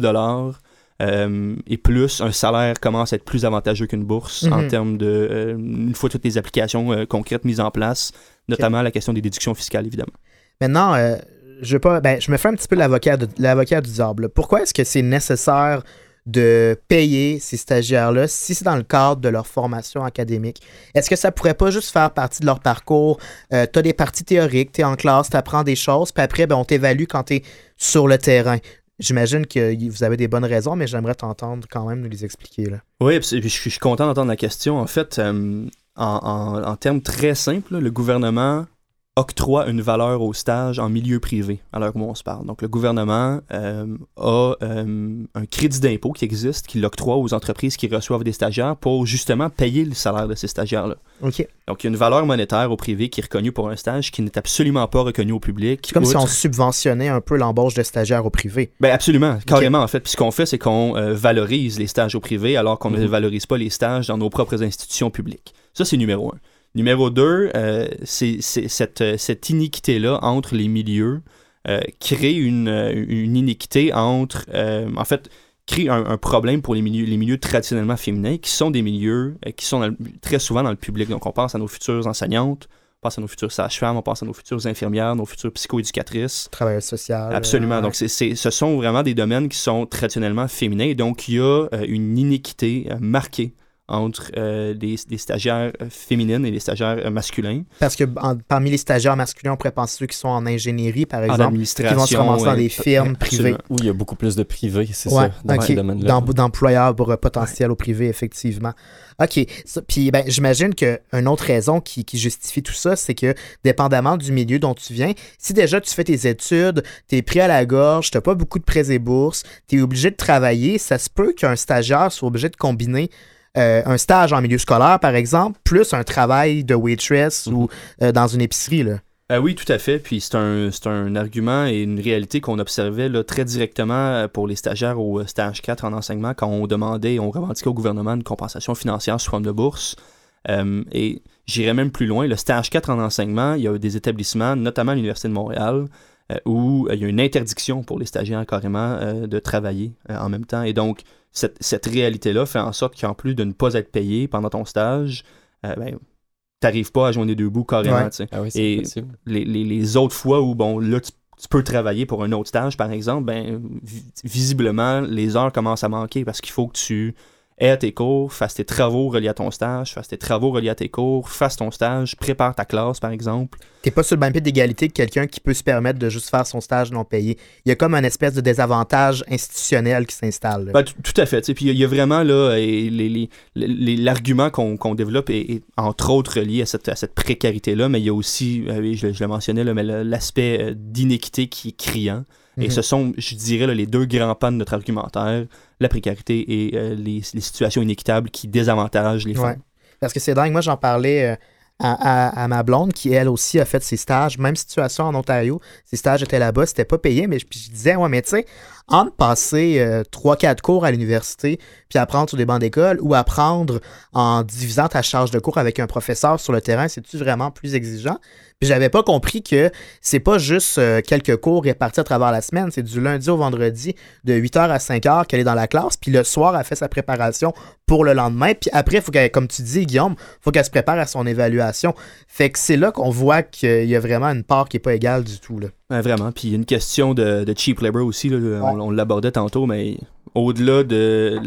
euh, et plus, un salaire commence à être plus avantageux qu'une bourse en Mhm. termes de, euh, une fois toutes les applications euh, concrètes mises en place, notamment la question des déductions fiscales, évidemment. Maintenant, euh, je, pas, ben, je me fais un petit peu l'avocat du diable. Pourquoi est-ce que c'est nécessaire de payer ces stagiaires-là si c'est dans le cadre de leur formation académique? Est-ce que ça pourrait pas juste faire partie de leur parcours? Euh, tu as des parties théoriques, tu es en classe, tu apprends des choses, puis après, ben, on t'évalue quand tu es sur le terrain. J'imagine que vous avez des bonnes raisons, mais j'aimerais t'entendre quand même nous les expliquer. Là. Oui, puis je suis content d'entendre la question. En fait, euh, en, en- termes très simples, le gouvernement octroie une valeur au stage en milieu privé, à l'heure où on se parle. Donc, le gouvernement euh, a euh, un crédit d'impôt qui existe, qui l'octroie aux entreprises qui reçoivent des stagiaires pour justement payer le salaire de ces stagiaires-là. OK. Donc, il y a une valeur monétaire au privé qui est reconnue pour un stage qui n'est absolument pas reconnue au public. C'est comme si on subventionnait un peu l'embauche de stagiaires au privé. Ben absolument, carrément en fait. Puis ce qu'on fait, c'est qu'on euh, valorise les stages au privé alors qu'on ne Mhm. valorise pas les stages dans nos propres institutions publiques. Ça, c'est numéro un. Numéro deux, euh, c'est cette, euh, cette iniquité-là entre les milieux euh, crée une, une iniquité entre, en fait, crée un, un problème pour les milieux, les milieux traditionnellement féminins qui sont des milieux qui sont le- très souvent dans le public. Donc, on pense à nos futures enseignantes, on pense à nos futures sages-femmes, on pense à nos futures infirmières, nos futures psychoéducatrices. Travailleur social. Absolument. Donc, c'est, c'est- ce sont vraiment des domaines qui sont traditionnellement féminins. Et donc, il y a euh, une iniquité euh, marquée entre euh, des, des stagiaires euh, féminines et des stagiaires euh, masculins. Parce que en- parmi les stagiaires masculins, on pourrait penser ceux qui sont en ingénierie, par exemple, qui vont se ramasser dans ouais. des firmes privées. Où il y a beaucoup plus de privés, c'est Ouais, ça, dans ce D'employeurs pour, potentiels au privé, effectivement. OK. Ça- Puis, ben, j'imagine qu'une autre raison qui, qui justifie tout ça, c'est que, dépendamment du milieu dont tu viens, si déjà tu fais tes études, t'es pris à la gorge, t'as pas beaucoup de prêts et bourses, t'es obligé de travailler, ça se peut qu'un stagiaire soit obligé de combiner euh, un stage en milieu scolaire, par exemple, plus un travail de waitress ou euh, dans une épicerie, là. Euh, oui, tout à fait. Puis c'est un, c'est un argument et une réalité qu'on observait là, très directement euh, pour les stagiaires au stage 4 en enseignement quand on demandait, on revendiquait au gouvernement une compensation financière sous forme de bourse. Et j'irais même plus loin. Le stage 4 en enseignement, il y a des établissements, notamment l'Université de Montréal, où il y a une interdiction pour les stagiaires carrément de travailler en même temps. Et donc, cette, cette réalité-là fait en sorte qu'en plus de ne pas être payé pendant ton stage, euh, ben, t'arrives pas à joindre les deux bouts carrément. Ouais. Ah oui, c'est Et- les, les- les autres fois où, bon, là, tu, tu peux travailler pour un autre stage, par exemple, ben, vi- visiblement, les heures commencent à manquer parce qu'il faut que tu à tes cours, fasses tes travaux reliés à ton stage, fasses tes travaux reliés à tes cours, fasses ton stage, prépare ta classe, par exemple. T'es pas sur le même pied d'égalité que quelqu'un qui peut se permettre de juste faire son stage non payé. Il y a comme un espèce de désavantage institutionnel qui s'installe. Ben, tout à fait. Puis il y a- vraiment là, l'argument qu'on qu'on développe est, est entre autres lié à cette, à cette précarité-là, mais il y a aussi, euh, oui, je, je le mentionnais, là, mais le- l'aspect euh, d'inéquité qui est criant. Et Mhm. ce sont, je dirais, là, les deux grands pans de notre argumentaire, la précarité et euh, les, les situations inéquitables qui désavantagent les Ouais. femmes. Parce que c'est dingue. Moi, j'en parlais euh, à, à- à ma blonde qui, elle aussi, a fait ses stages. Même situation en Ontario. Ses stages étaient là-bas. C'était pas payé. Mais je, je disais, ouais, mais tu sais, entre passer 3-4 cours à l'université puis apprendre sur des bancs d'école ou apprendre en divisant ta charge de cours avec un professeur sur le terrain, c'est-tu vraiment plus exigeant? Puis j'avais pas compris que c'est pas juste euh, quelques cours répartis à travers la semaine. C'est du lundi au vendredi de 8h à 5h qu'elle est dans la classe. Puis le soir, elle fait sa préparation pour le lendemain. Puis après, faut qu'elle, comme tu dis, Guillaume, faut qu'elle se prépare à son évaluation. Fait que c'est là qu'on voit qu'il y a vraiment une part qui est pas égale du tout. Vraiment. Puis il y a une question de, de cheap labor aussi, là, on, on l'abordait tantôt, mais au-delà de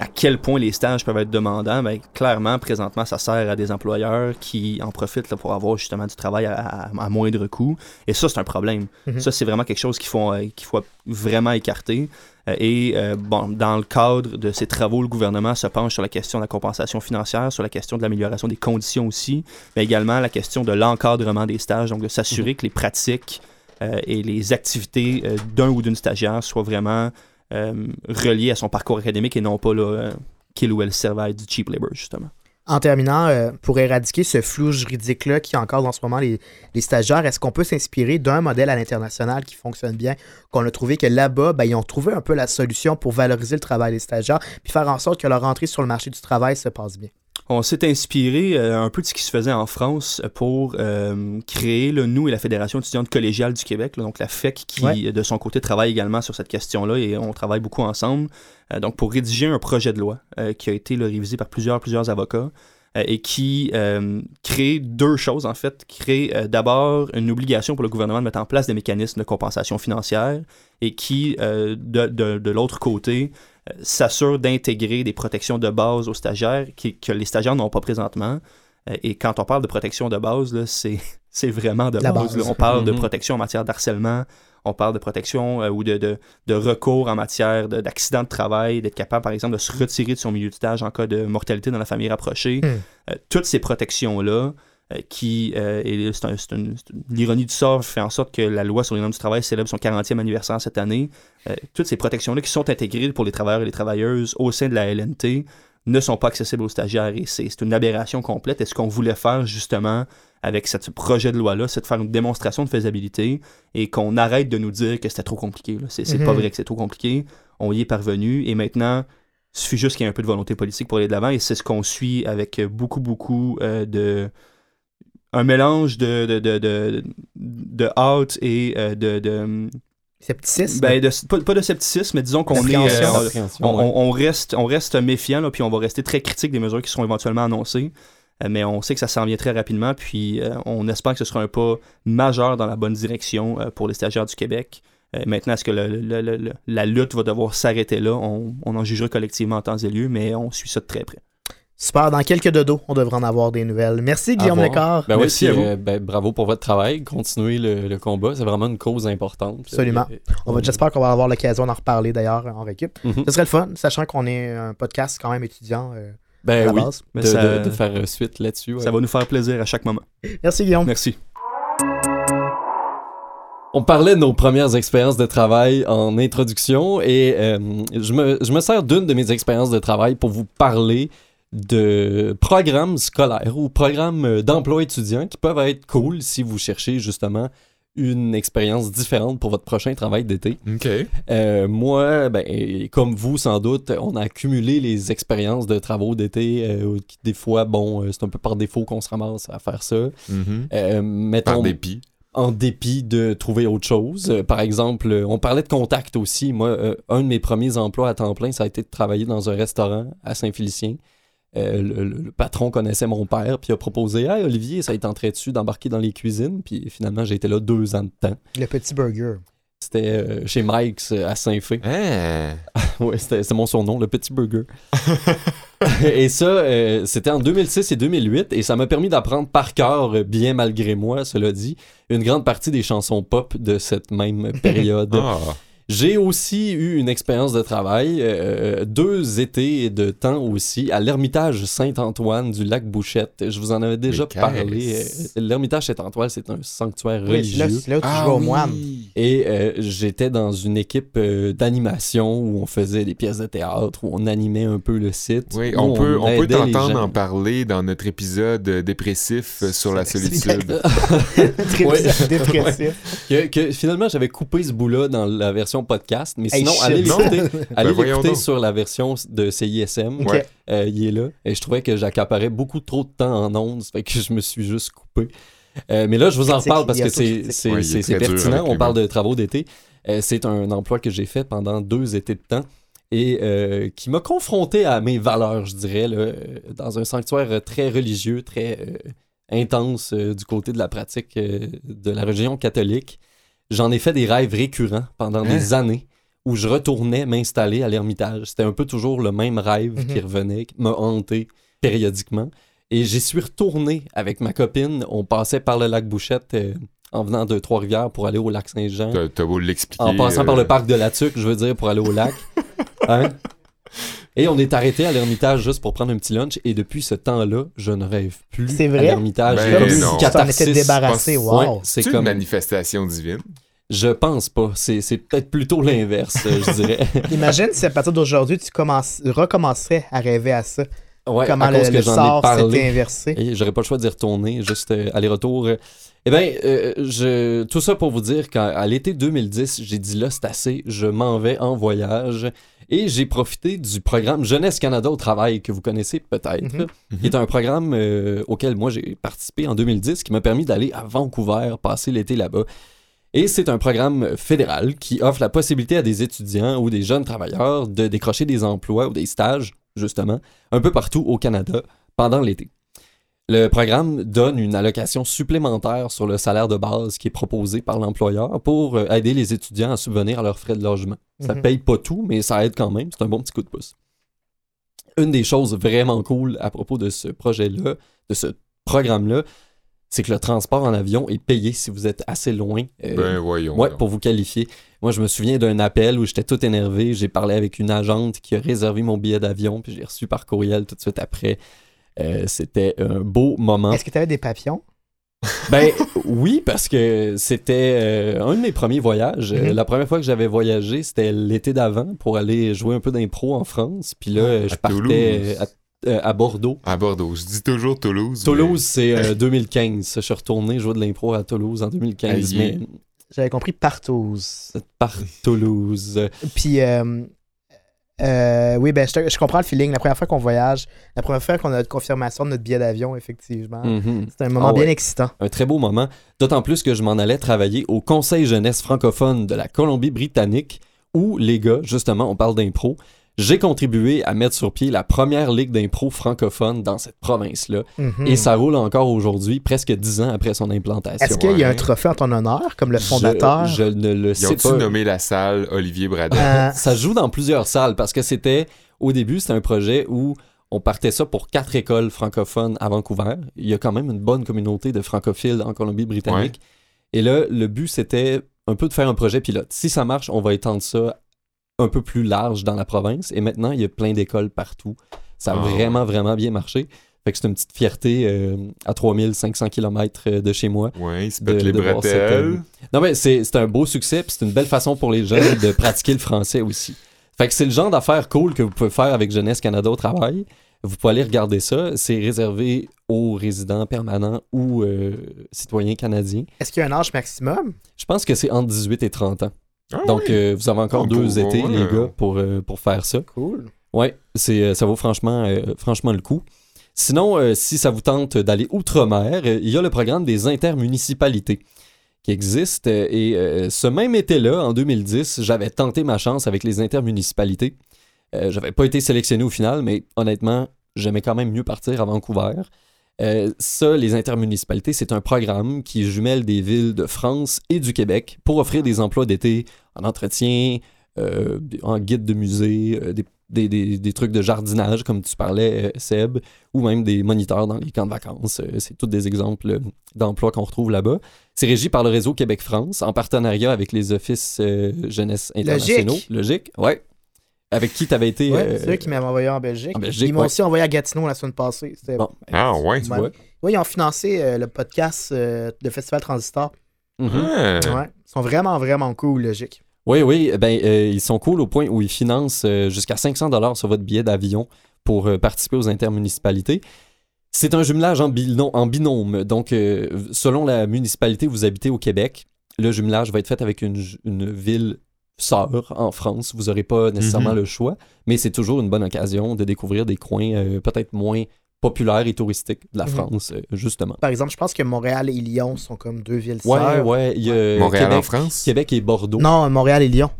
à quel point les stages peuvent être demandants, ben, clairement, présentement, ça sert à des employeurs qui en profitent là, pour avoir justement du travail à, à- à moindre coût. Et ça, c'est un problème. Mhm. Ça, c'est vraiment quelque chose qu'il faut, euh, qu'il faut vraiment écarter. Euh, et euh, bon, dans le cadre de ces travaux, le gouvernement se penche sur la question de la compensation financière, sur la question de l'amélioration des conditions aussi, mais également la question de l'encadrement des stages, donc de s'assurer que les pratiques euh, et les activités euh, d'un ou d'une stagiaire soient vraiment euh, reliées à son parcours académique et non pas là, euh, qu'il ou elle du cheap labor, justement. En terminant, euh, pour éradiquer ce flou juridique-là qui encore en ce moment les, les stagiaires, est-ce qu'on peut s'inspirer d'un modèle à l'international qui fonctionne bien, qu'on a trouvé que là-bas, ben, ils ont trouvé un peu la solution pour valoriser le travail des stagiaires, puis faire en sorte que leur entrée sur le marché du travail se passe bien? On s'est inspiré euh, un peu de ce qui se faisait en France pour euh, créer, là, nous et la Fédération étudiante collégiale du Québec, là, donc la FEC, qui Ouais. de son côté travaille également sur cette question-là et on travaille beaucoup ensemble, euh, donc pour rédiger un projet de loi euh, qui a été là, révisé par plusieurs, plusieurs avocats euh, et qui euh, crée deux choses en fait. Crée euh, d'abord une obligation pour le gouvernement de mettre en place des mécanismes de compensation financière et qui, euh, de, de- de l'autre côté, euh, s'assure d'intégrer des protections de base aux stagiaires qui- que les stagiaires n'ont pas présentement. Euh, Et quand on parle de protection de base, là, c'est, c'est vraiment de La base. base. là. On parle de Mhm. protection en matière d'harcèlement, on parle de protection euh, ou de, de, de recours en matière de- d'accident de, travail, d'être capable, par exemple, de se retirer de son milieu de stage en cas de mortalité dans la famille rapprochée. Hmm. Euh, toutes ces protections-là euh, qui, euh, et c'est un- c'est une- c'est une- l'ironie du sort, fait en sorte que la loi sur les normes du travail célèbre son 40e anniversaire cette année. Euh, toutes ces protections-là qui sont intégrées pour les travailleurs et les travailleuses au sein de la LNT ne sont pas accessibles aux stagiaires et c'est c'est une aberration complète. Et ce qu'on voulait faire justement avec ce projet de loi-là, c'est de faire une démonstration de faisabilité et qu'on arrête de nous dire que c'était trop compliqué. C'est pas vrai que c'est trop compliqué. On y est parvenu et maintenant, il suffit juste qu'il y ait un peu de volonté politique pour aller de l'avant et c'est ce qu'on suit avec beaucoup, beaucoup euh, de. Un mélange de, de, de, de, de hâte et euh, de. de Scepticisme. ben, de- pas, pas de scepticisme, mais disons qu'on est. Euh, on, ouais. on- on reste, on reste méfiant, là, puis on va rester très critique des mesures qui seront éventuellement annoncées. Euh, mais on sait que ça s'en vient très rapidement, puis euh, on espère que ce sera un pas majeur dans la bonne direction euh, pour les stagiaires du Québec. Euh, maintenant, est-ce que le- le- le- le- la lutte va devoir s'arrêter là? On, on en jugera collectivement en temps et lieu, mais on suit ça de très près. Super. Dans quelques dodo, on devrait en avoir des nouvelles. Merci, Guillaume À. Lecard. Ben oui, Merci puis, à vous. euh, ben, bravo pour votre travail. Continuez le, le combat. C'est vraiment une cause importante. Absolument. Euh, On va, j'espère qu'on va avoir l'occasion d'en reparler d'ailleurs en récup. Mhm. Ce serait le fun, sachant qu'on est un podcast quand même étudiant euh, à Ben la oui. base. Mais De, ça, de- de faire suite là-dessus. ouais. ça va nous faire plaisir à chaque moment. Merci, Guillaume. Merci. On parlait de nos premières expériences de travail en introduction et euh, je, me, je me sers d'une de mes expériences de travail pour vous parler de programmes scolaires ou programmes euh, d'emploi étudiant qui peuvent être cool si vous cherchez justement une expérience différente pour votre prochain travail d'été. OK. Euh, moi, ben, comme vous sans doute, on a accumulé les expériences de travaux d'été. euh, qui, des fois, bon, c'est un peu par défaut qu'on se ramasse à faire ça. Euh, mettons, Par dépit. en dépit de trouver autre chose. Par exemple, on parlait de contact aussi. Moi, un de mes premiers emplois à temps plein, ça a été de travailler dans un restaurant à Saint-Félicien. Euh, le, le- le patron connaissait mon père, puis il a proposé Hey Olivier, ça tenterait-tu d'embarquer dans les cuisines? Puis finalement, j'ai été là deux ans de temps. Le petit burger. C'était euh, chez Mike's euh, à Saint-Fé. Ah. Ouais, c'était c'est mon surnom, le petit burger. et ça, euh, c'était en 2006 et 2008, et ça m'a permis d'apprendre par cœur, bien malgré moi, cela dit, une grande partie des chansons pop de cette même période. Ah. J'ai aussi eu une expérience de travail, euh, deux étés de temps aussi, à l'Ermitage Saint-Antoine du lac Bouchette. Je vous en avais déjà Mais parlé. Euh, L'Ermitage Saint-Antoine, c'est un sanctuaire Oui, religieux. là, c'est là où tu Ah joues au oui. moine. Et euh, j'étais dans une équipe euh, d'animation où on faisait des pièces de théâtre, où on animait un peu le site. Oui, on peut, on peut t'entendre en parler dans notre épisode euh, dépressif euh, sur la solitude. Très Ouais. dépressif. Que, que finalement, j'avais coupé ce bout-là dans la version podcast, mais Hey, sinon, shit. allez l'écouter allez Ben, l'écouter sur la version de CISM. Euh, il est là. Et je trouvais que j'accaparais beaucoup trop de temps en ondes, ça fait que je me suis juste coupé. Euh, mais là, je vous en reparle parce que c'est Ouais, pertinent. On parle de travaux d'été. Euh, c'est un emploi que j'ai fait pendant deux étés de temps et euh, qui m'a confronté à mes valeurs, je dirais, là, dans un sanctuaire très religieux, très euh, intense euh, du côté de la pratique euh, de la religion catholique. J'en ai fait des rêves récurrents pendant des années où je retournais m'installer à l'Ermitage. C'était un peu toujours le même rêve Mhm. qui revenait, qui m'a hanté périodiquement. Et j'y suis retourné avec ma copine. On passait par le lac Bouchette euh, en venant de Trois-Rivières pour aller au lac Saint-Jean. T'as beau l'expliquer. En passant par euh, le parc de la Tuque, je veux dire, pour aller au lac. Hein? Et on est arrêté à l'Ermitage juste pour prendre un petit lunch. Et depuis ce temps-là, je ne rêve plus C'est à vrai? l'Ermitage. Ben C'est comme t'en catharsis. étais débarrassé, wow. Ouais, c'est C'est comme... une manifestation divine? Je pense pas. C'est c'est peut-être plutôt l'inverse, euh, je dirais. Imagine si à partir d'aujourd'hui, tu commences, recommencerais à rêver à ça. Ouais, Comment à le, cause que le j'en ai sort s'était parlé. inversé. Et j'aurais pas le choix d'y retourner, juste euh, aller-retour. Eh bien, euh, je... tout ça pour vous dire qu'à l'été 2010, j'ai dit là, c'est assez, je m'en vais en voyage. Et j'ai profité du programme Jeunesse Canada au travail, que vous connaissez peut-être, Mhm. qui est un programme euh, auquel moi j'ai participé en 2010, qui m'a permis d'aller à Vancouver, passer l'été là-bas. Et c'est un programme fédéral qui offre la possibilité à des étudiants ou des jeunes travailleurs de décrocher des emplois ou des stages, justement, un peu partout au Canada pendant l'été. Le programme donne une allocation supplémentaire sur le salaire de base qui est proposé par l'employeur pour euh, aider les étudiants à subvenir à leurs frais de logement. Ça Mhm. paye pas tout, mais ça aide quand même. C'est un bon petit coup de pouce. Une des choses vraiment cool à propos de ce projet-là, de ce programme-là, c'est que le transport en avion est payé si vous êtes assez loin. euh, Ben voyons. Ouais, donc. pour vous qualifier. Moi, je me souviens d'un appel où j'étais tout énervé. J'ai parlé avec une agente qui a réservé mon billet d'avion, puis j'ai reçu par courriel tout de suite après Euh, C'était un beau moment. Est-ce que tu avais des papillons? Ben oui, parce que c'était euh, un de mes premiers voyages. Mhm. La première fois que j'avais voyagé, c'était l'été d'avant pour aller jouer un peu d'impro en France. Puis là, euh, je À partais Toulouse. à, euh, à Bordeaux. À Bordeaux. Je dis toujours Toulouse. Toulouse, c'est euh, 2015. Je suis retourné jouer de l'impro à Toulouse en 2015, Aïe. mais J'avais compris partouze. par Toulouse. Puis, euh, oui, ben, je, comprends le feeling. La première fois qu'on voyage, la première fois qu'on a de confirmation de notre billet d'avion, effectivement, Mhm. c'est un moment Ah ouais. bien excitant. Un très beau moment. D'autant plus que je m'en allais travailler au Conseil jeunesse francophone de la Colombie-Britannique, où les gars, justement, on parle d'impro. J'ai contribué à mettre sur pied la première ligue d'impro francophone dans cette province-là. Mhm. Et ça roule encore aujourd'hui, presque dix ans après son implantation. Est-ce qu'il y a un trophée en ton honneur, comme le fondateur? Je, je ne le Ils sais pas. nommé la salle Olivier Bradel? Euh, Ça se joue dans plusieurs salles parce que c'était, au début, c'était un projet où on partait ça pour quatre écoles francophones à Vancouver. Il y a quand même une bonne communauté de francophiles en Colombie-Britannique. Et là, le but, c'était un peu de faire un projet pilote. Si ça marche, on va étendre ça un peu plus large dans la province. Et maintenant, il y a plein d'écoles partout. Ça a Ah, vraiment, vraiment bien marché. Fait que c'est une petite fierté euh, à 3500 km de chez moi. Ouais, ils se de- pètent les de voir cette, euh, Non, mais c'est c'est un beau succès, puis c'est une belle façon pour les jeunes de pratiquer le français aussi. Fait que c'est le genre d'affaires cool que vous pouvez faire avec Jeunesse Canada au travail. Vous pouvez aller regarder ça. C'est réservé aux résidents permanents ou euh, citoyens canadiens. Est-ce qu'il y a un âge maximum? Je pense que c'est entre 18 et 30 ans. Ah Donc, oui. euh, vous avez encore deux étés, ouais, les gars, pour, euh, pour faire ça. Cool. Ouais, c'est, euh, ça vaut franchement, euh, franchement le coup. Sinon, si ça vous tente d'aller outre-mer, il y a le programme des intermunicipalités qui existe. et ce même été-là, en 2010, j'avais tenté ma chance avec les intermunicipalités. J'avais pas été sélectionné au final, mais honnêtement, j'aimais quand même mieux partir à Vancouver. Euh, ça, les intermunicipalités, c'est un programme qui jumelle des villes de France et du Québec pour offrir des emplois d'été en entretien, euh, en guide de musée, euh, des, des- des- des trucs de jardinage, comme tu parlais, Seb, ou même des moniteurs dans les camps de vacances. C'est tous des exemples d'emplois qu'on retrouve là-bas. C'est régi par le réseau Québec-France, en partenariat avec les offices jeunesse internationaux. Logique. Logique, ouais. Avec qui tu avais été... Ouais, euh, c'est eux qui m'avaient envoyé en Belgique. en Belgique, ils m'ont ouais. aussi envoyé à Gatineau la semaine passée. C'était Bon, Ah ouais. tu Ouais. vois. Oui, ils ont financé euh, le podcast euh, de Festival Transistor. Mhm. Ah. Ouais. Ils sont vraiment, vraiment cool, logique. Oui, oui, ben, euh, ils sont cool au point où ils financent euh, jusqu'à 500 dollars sur votre billet d'avion pour euh, participer aux intermunicipalités. C'est un jumelage en, binôme. Donc, euh, selon la municipalité où vous habitez au Québec, le jumelage va être fait avec une ville sœur en France. Vous n'aurez pas nécessairement Mhm. le choix, mais c'est toujours une bonne occasion de découvrir des coins euh, peut-être moins populaires et touristiques de la Mhm. France, euh, justement. Par exemple, je pense que Montréal et Lyon sont comme deux villes Ouais, sœurs. ouais. Il y a Montréal Québec, en France? Québec et Bordeaux. Non, Montréal et Lyon.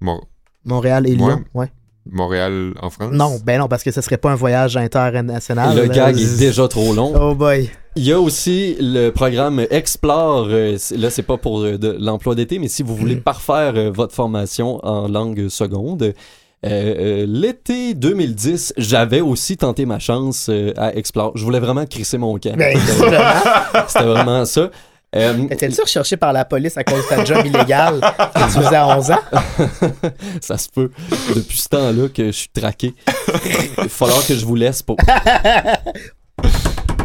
Mo- Montréal et Lyon, ouais. Montréal en France? Non, ben non, parce que ce serait pas un voyage international. le là. gag est déjà trop long. Oh boy. Il y a aussi le programme Explore. euh, là, c'est pas pour euh, l'emploi d'été, mais si vous voulez parfaire euh, votre formation en langue seconde, euh, euh, l'été 2010, j'avais aussi tenté ma chance euh, à Explore. Je voulais vraiment crisser mon camp. Ben, c'était vraiment ça. Euh, Étais-tu recherché par la police à cause de ta job illégale que tu faisais à 11 ans? ça se peut. Depuis ce temps-là que je suis traqué. Il va falloir que je vous laisse pour.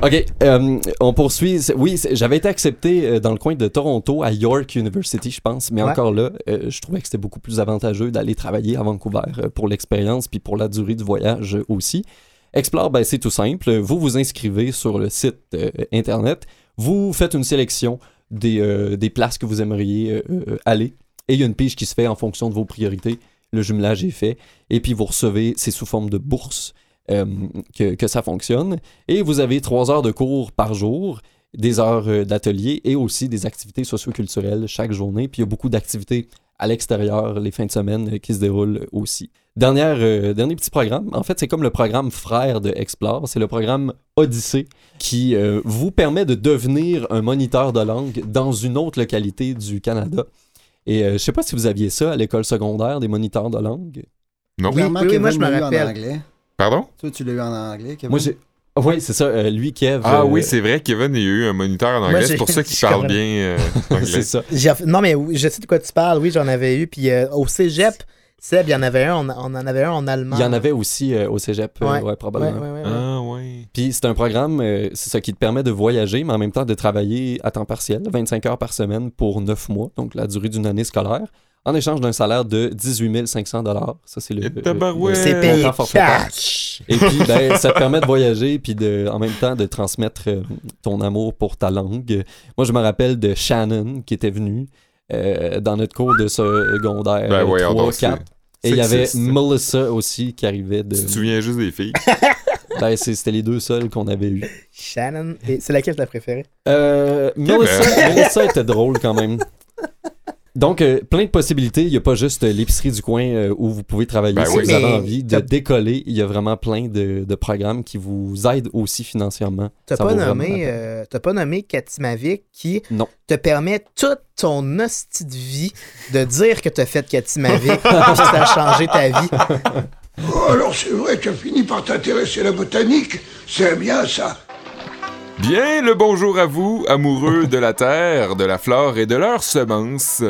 Ok, euh, on poursuit. Oui, j'avais été accepté euh, dans le coin de Toronto, à York University, je pense, mais Ouais. encore là, euh, je trouvais que c'était beaucoup plus avantageux d'aller travailler à Vancouver pour l'expérience puis pour la durée du voyage aussi. Explore, ben, c'est tout simple. Vous vous inscrivez sur le site euh, internet, vous faites une sélection des, euh, places que vous aimeriez euh, euh, aller et il y a une pige qui se fait en fonction de vos priorités. Le jumelage est fait et puis vous recevez, c'est sous forme de bourse que, que ça fonctionne. Et vous avez trois heures de cours par jour, des heures d'atelier et aussi des activités socioculturelles chaque journée. Puis il y a beaucoup d'activités à l'extérieur les fins de semaine euh, qui se déroulent aussi. Dernière, euh, dernier petit programme, en fait c'est comme le programme frère de Explore, c'est le programme Odyssée qui euh, vous permet de devenir un moniteur de langue dans une autre localité du Canada. Et euh, je sais pas si vous aviez ça à l'école secondaire, des moniteurs de langue. Non. Oui, oui, Kevin moi, je me rappelle. en anglais. Pardon? Toi, tu l'as eu en anglais, Kevin? Moi j'ai... Oui, c'est ça, euh, lui, Kev. Ah euh, oui, c'est vrai, Kevin, il y a eu un moniteur en anglais. c'est pour ça qu'il parle comprends. bien euh, anglais. c'est ça. Non, mais oui, je sais de quoi tu parles. Oui, j'en avais eu. Puis euh, au cégep, Seb, il y en avait un, on, on en avait un en allemand. Il y en avait aussi euh, au cégep, Ouais. ouais, Ouais, probablement. ouais, ouais, ouais. Ah ouais. Puis c'est un programme, euh, c'est ça qui te permet de voyager, mais en même temps de travailler à temps partiel, 25 heures par semaine pour 9 mois, donc la durée d'une année scolaire, en échange d'un salaire de 18 500 Ça, c'est le, le C'est payé cash. Et puis, ben, ça te permet de voyager, puis de, en même temps de transmettre euh, ton amour pour ta langue. Moi, je me rappelle de Shannon qui était venu euh, dans notre cours de secondaire Ben, voyons 3, donc, 4. c'est- Et il y avait. Melissa aussi qui arrivait de. Tu te souviens juste des filles? Ben, c'était les deux seuls qu'on avait eu. Shannon. Et c'est laquelle ta préférée? Euh, Melissa, Melissa était drôle quand même. Donc, euh, plein de possibilités. Il n'y a pas juste euh, l'épicerie du coin euh, où vous pouvez travailler Ben si oui. vous avez envie de décoller. Il y a vraiment plein de, de programmes qui vous aident aussi financièrement. T'as Ça pas, nommé, euh, t'as pas nommé Katimavik qui Non. te permet toute ton hostie de vie de dire que t'as fait Katimavik que ça a changé ta vie. Oh, alors c'est vrai, tu as fini par t'intéresser à la botanique C'est bien ça. Bien le bonjour à vous, amoureux de la terre, de la flore et de leurs semences.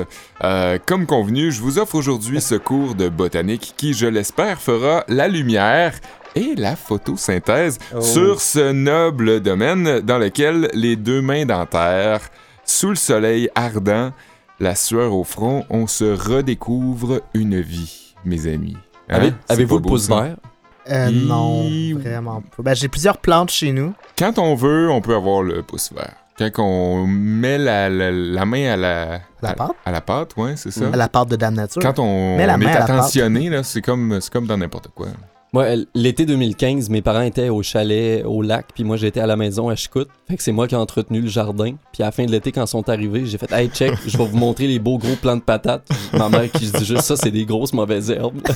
Euh, comme convenu, je vous offre aujourd'hui ce cours de botanique qui, je l'espère, fera la lumière et la photosynthèse Oh. sur ce noble domaine dans lequel les deux mains dans terre, sous le soleil ardent, la sueur au front, on se redécouvre une vie, mes amis. Hein? Avez-vous le pouce vert? Euh, non, vraiment pas. Ben, j'ai plusieurs plantes chez nous. Quand on veut, on peut avoir le pouce vert. Quand on met la, la- la main à la, La à, pâte? à la pâte, ouais, c'est ça. À la part de Dame Nature. Quand on, Mets la on main est à la pâte. attentionné, là, c'est comme, c'est comme dans n'importe quoi. Moi, l'été 2015, mes parents étaient au chalet au lac, puis moi j'étais à la maison à Chicout. Fait que c'est moi qui ai entretenu le jardin. Puis à la fin de l'été, quand ils sont arrivés, j'ai fait Hey, check, je vais vous montrer les beaux gros plants de patates. Ma mère qui se dit juste ça, c'est des grosses mauvaises herbes.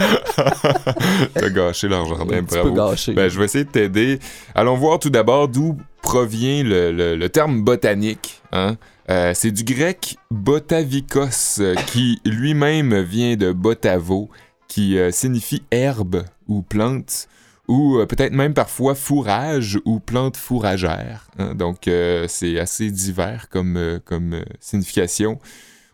T'as gâché leur jardin, petit peu bravo. gâché. Ben, je vais essayer de t'aider. Allons voir tout d'abord d'où provient le, le- le terme botanique. Hein? Euh, c'est du grec botavikos, euh, qui lui-même vient de botavo, qui euh, signifie herbe ou plante, ou euh, peut-être même parfois fourrage ou plante fourragère. hein. Donc, euh, c'est assez divers comme, euh, comme signification.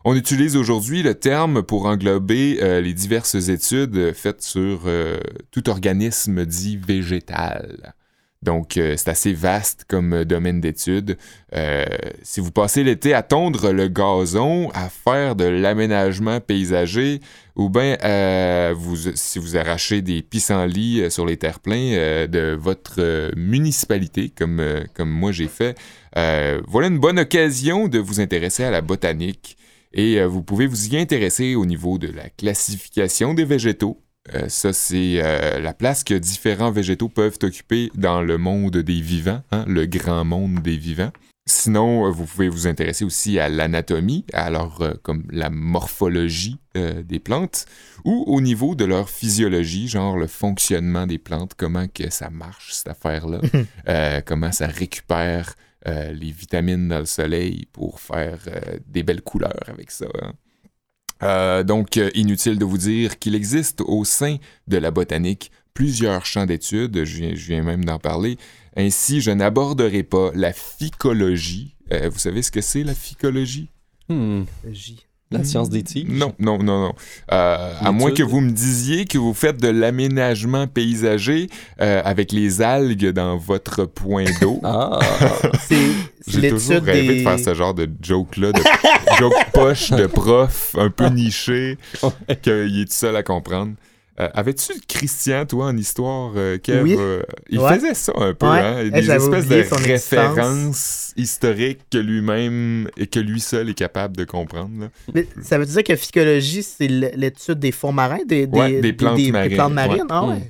On utilise aujourd'hui le terme pour englober euh, les diverses études faites sur euh, tout organisme dit végétal. Donc, euh, c'est assez vaste comme domaine d'étude. Si vous passez l'été à tondre le gazon, à faire de l'aménagement paysager, ou bien si vous arrachez des pissenlits sur les terre-pleins euh, de votre municipalité, comme, moi j'ai fait, voilà une bonne occasion de vous intéresser à la botanique. Et euh, vous pouvez vous y intéresser au niveau de la classification des végétaux. Euh, ça, c'est euh, la place que différents végétaux peuvent occuper dans le monde des vivants, hein, le grand monde des vivants. Sinon, vous pouvez vous intéresser aussi à l'anatomie, alors euh, comme la morphologie euh, des plantes, ou au niveau de leur physiologie, genre le fonctionnement des plantes, comment que ça marche cette affaire-là, euh, comment ça récupère euh, les vitamines dans le soleil pour faire euh, des belles couleurs avec ça. hein. Euh, donc, inutile de vous dire qu'il existe au sein de la botanique plusieurs champs d'études, je viens, je viens même d'en parler. Ainsi, je n'aborderai pas la phycologie. Euh, vous savez ce que c'est la phycologie? Hmm, J. la science des tigres. Non, non, non, non. Euh, à moins que vous me disiez que vous faites de l'aménagement paysager euh, avec les algues dans votre point d'eau. Ah, J'ai toujours rêvé des... de faire ce genre de joke-là, de joke poche de prof, un peu niché, qu'il est tout seul à comprendre. Euh, Avais-tu Christian, toi, en histoire, euh, Kev? Oui. euh, il Ouais. faisait ça un peu, Ouais. hein? Eh, Des espèces de références historiques que lui-même et que lui seul est capable de comprendre. là. Mais ça veut dire que phycologie, c'est l'étude des fonds marins, des, des, Ouais, des plantes marines. plantes marines. Ah ouais.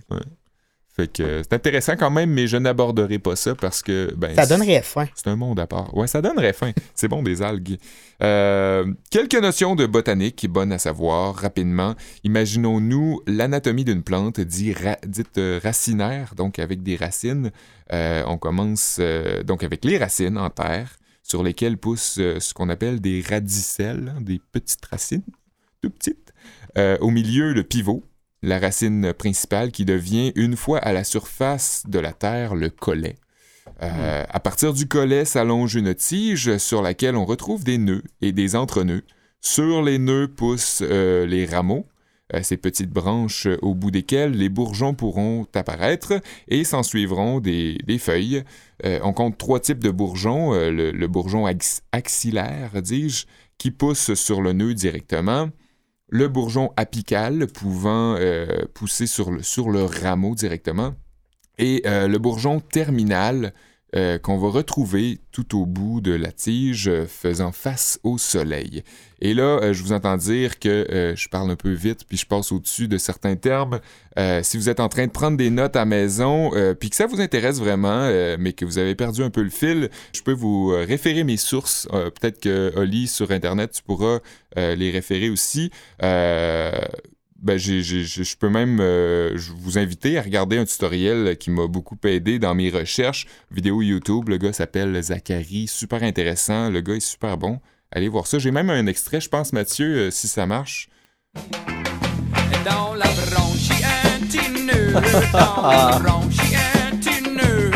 Fait que euh, c'est intéressant quand même, mais je n'aborderai pas ça parce que... Ben, Ça donnerait faim. C'est un monde à part. Ouais, ça donnerait faim. C'est bon, des algues. Euh, quelques notions de botanique bonnes à savoir rapidement. Imaginons-nous l'anatomie d'une plante dit ra- dite euh, racinaire, donc avec des racines. Euh, on commence donc avec les racines en terre, sur lesquelles poussent ce qu'on appelle des radicelles, hein, des petites racines, tout petites. Au milieu, le pivot, la racine principale qui devient, une fois à la surface de la terre, le collet. Euh, À partir du collet s'allonge une tige sur laquelle on retrouve des nœuds et des entrenœuds. Sur les nœuds poussent euh, les rameaux. euh, ces petites branches au bout desquelles les bourgeons pourront apparaître et s'en suivront des, des feuilles. On compte trois types de bourgeons. Le, le bourgeon ax- axillaire, dis-je, qui pousse sur le nœud directement. Le bourgeon apical pouvant euh, pousser sur le, rameau directement. Et euh, le bourgeon terminal euh, qu'on va retrouver tout au bout de la tige faisant face au soleil. Et là, euh, je vous entends dire que euh, je parle un peu vite puis je passe au-dessus de certains termes. Euh, si vous êtes en train de prendre des notes à maison puis que ça vous intéresse vraiment, mais que vous avez perdu un peu le fil, je peux vous référer mes sources. Peut-être que Oli sur Internet, tu pourras les référer aussi. Ben, je peux même vous inviter à regarder un tutoriel qui m'a beaucoup aidé dans mes recherches. Vidéo YouTube, le gars s'appelle Zachary, super intéressant, le gars est super bon. Allez voir ça. J'ai même un extrait, je pense, Mathieu, euh, si ça marche. Dans la branche, il y a un petit nœud. Dans la branche, il y a un petit nœud.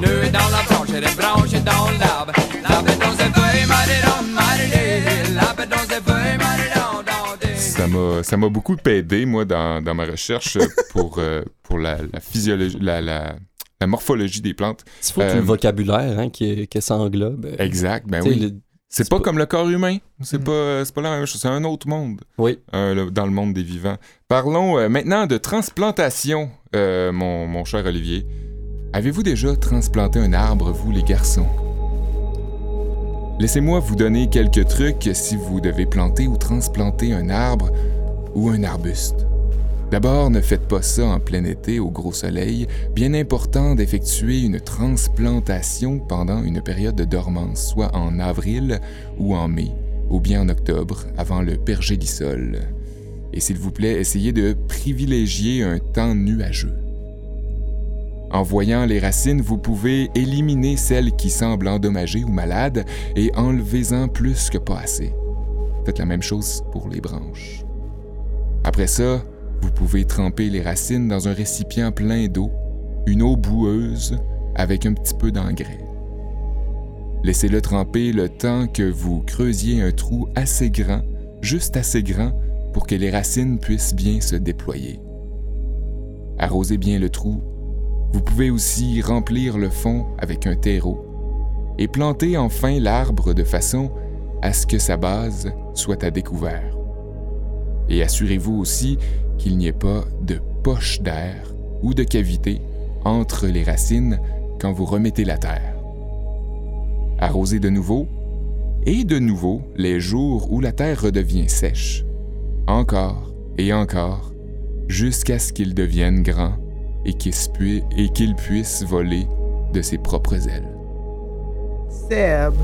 Nœud dans la branche, et des branches dans l'arbre. L'arbre dans ses feuilles, maridon, maridé. L'arbre dans ses feuilles, maridon, dans des... Ça m'a, ça m'a beaucoup aidé, moi, dans, dans ma recherche euh, pour, euh, pour la, la physiologie, la, la, la morphologie des plantes. Il faut tout Euh, le vocabulaire hein, qui, que ça englobe. Exact, ben oui. le- C'est pas pas- comme le corps humain. C'est pas, c'est pas la même chose. C'est un autre monde. Oui. euh, le- dans le monde des vivants. Parlons euh, maintenant de transplantation, euh, mon, mon cher Olivier. Avez-vous déjà transplanté un arbre, vous les garçons? Laissez-moi vous donner quelques trucs si vous devez planter ou transplanter un arbre ou un arbuste. D'abord, ne faites pas ça en plein été au gros soleil. Bien important d'effectuer une transplantation pendant une période de dormance, soit en avril ou en mai, ou bien en octobre, avant le pergélisol. Et s'il vous plaît, essayez de privilégier un temps nuageux. En voyant les racines, vous pouvez éliminer celles qui semblent endommagées ou malades et enlevez-en plus que pas assez. Faites la même chose pour les branches. Après ça, vous pouvez tremper les racines dans un récipient plein d'eau, une eau boueuse avec un petit peu d'engrais. Laissez-le tremper le temps que vous creusiez un trou assez grand, juste assez grand pour que les racines puissent bien se déployer. Arrosez bien le trou. Vous pouvez aussi remplir le fond avec un terreau et planter enfin l'arbre de façon à ce que sa base soit à découvert. Et assurez-vous aussi qu'il n'y ait pas de poche d'air ou de cavité entre les racines quand vous remettez la terre. Arrosez de nouveau et de nouveau les jours où la terre redevient sèche, encore et encore, jusqu'à ce qu'il devienne grand et qu'il qu'il puisse voler de ses propres ailes. Seb.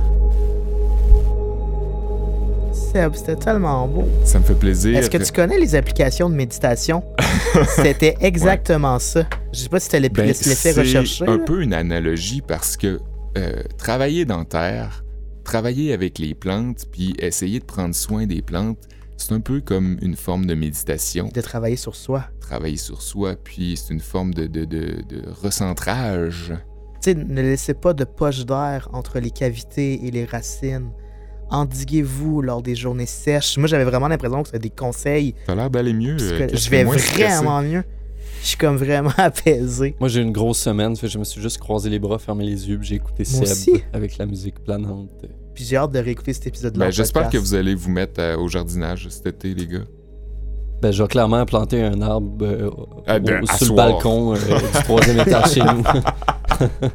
Seb, c'était tellement beau. Ça me fait plaisir. Est-ce que tu connais les applications de méditation? C'était exactement ça. Je sais pas si tu l'as Ben, laissé c'est rechercher. un là. peu une analogie parce que euh, travailler dans terre, travailler avec les plantes, puis essayer de prendre soin des plantes, c'est un peu comme une forme de méditation. De travailler sur soi. Travailler sur soi, puis c'est une forme de, de, de- de recentrage. Tu sais, ne laissez pas de poche d'air entre les cavités et les racines. Endiguez-vous lors des journées sèches. Moi, j'avais vraiment l'impression que c'était des conseils. Ça a l'air d'aller mieux. euh, je vais stressé. vraiment mieux. Je suis comme vraiment apaisé. Moi, j'ai eu une grosse semaine, fait je me suis juste croisé les bras, fermé les yeux, puis j'ai écouté Moi Seb aussi. avec la musique planante. Puis j'ai hâte de réécouter cet épisode-là. Ben, en J'espère que vous allez vous mettre euh, au jardinage cet été, les gars. Ben, je vais clairement planter un arbre euh, Ah, au- à sur le balcon euh, du troisième étage chez nous.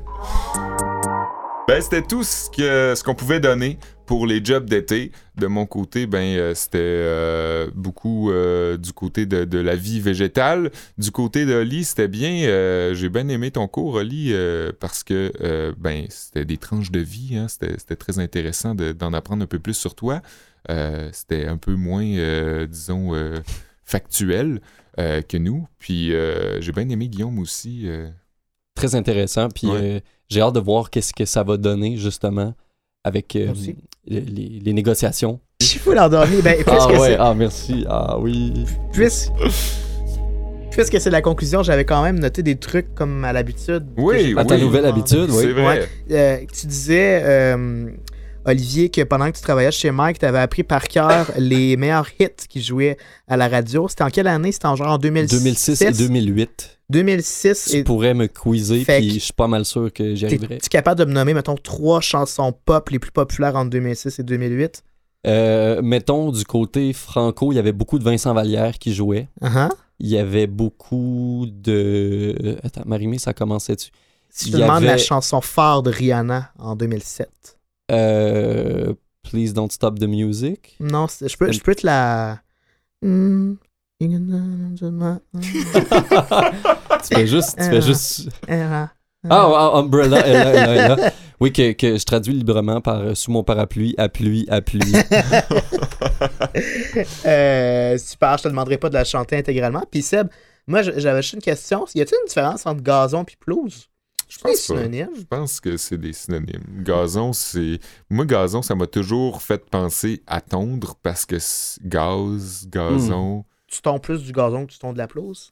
Ben, c'était tout ce que ce qu'on pouvait donner pour les jobs d'été. De mon côté, ben euh, c'était euh, beaucoup euh, du côté de, de la vie végétale. Du côté de Oli, c'était bien. euh, J'ai bien aimé ton cours, Oli, euh, parce que euh, ben c'était des tranches de vie. Hein, c'était c'était très intéressant de- d'en apprendre un peu plus sur toi. Euh, c'était un peu moins, euh, disons, euh, factuel euh, que nous. Puis euh, j'ai bien aimé Guillaume aussi. euh. Très intéressant, puis Ouais. euh, j'ai hâte de voir qu'est-ce que ça va donner, justement, avec euh. Les, les- les négociations. Je suis fou l'endormi. Ben, puisque Ah ouais, c'est- ah merci, ah oui. puisque- puisque c'est la conclusion, j'avais quand même noté des trucs comme à l'habitude. Oui, À pas ta oui. nouvelle habitude, oui. C'est vrai. Euh, tu disais, euh, Olivier, que pendant que tu travaillais chez Mike, tu avais appris par cœur les meilleurs hits qui jouaient à la radio. C'était en quelle année? C'était en genre en 2006? 2006 et 2008. 2006 Tu et pourrais me quizer, puis je suis pas mal sûr que j'y arriverais. tu capable de me nommer, mettons, trois chansons pop les plus populaires entre 2006 et 2008? Euh, mettons, du côté franco, il y avait beaucoup de Vincent Vallière qui jouait. Uh-huh. Il y avait beaucoup de... Attends, Marimé, ça commençait-tu? Si je te demande la chanson phare de Rihanna en 2007. Euh, Please Don't Stop the Music. Non, je peux, je peux te la... Tu fais juste... Tu fais Ah. juste... Ah, Ah, ah, Umbrella, elle, elle, elle. Oui, que, que je traduis librement par euh, sous mon parapluie, à pluie, à pluie. Euh, super, je te demanderai pas de la chanter intégralement. Puis Seb, moi j'avais juste une question. Y a-t-il une différence entre gazon et pelouse? Je pense pas. Je pense que c'est des synonymes. Gazon, c'est. Moi, gazon, ça m'a toujours fait penser à tondre parce que gaz, gazon. Tu tombes plus du gazon que tu tombes de la pelouse?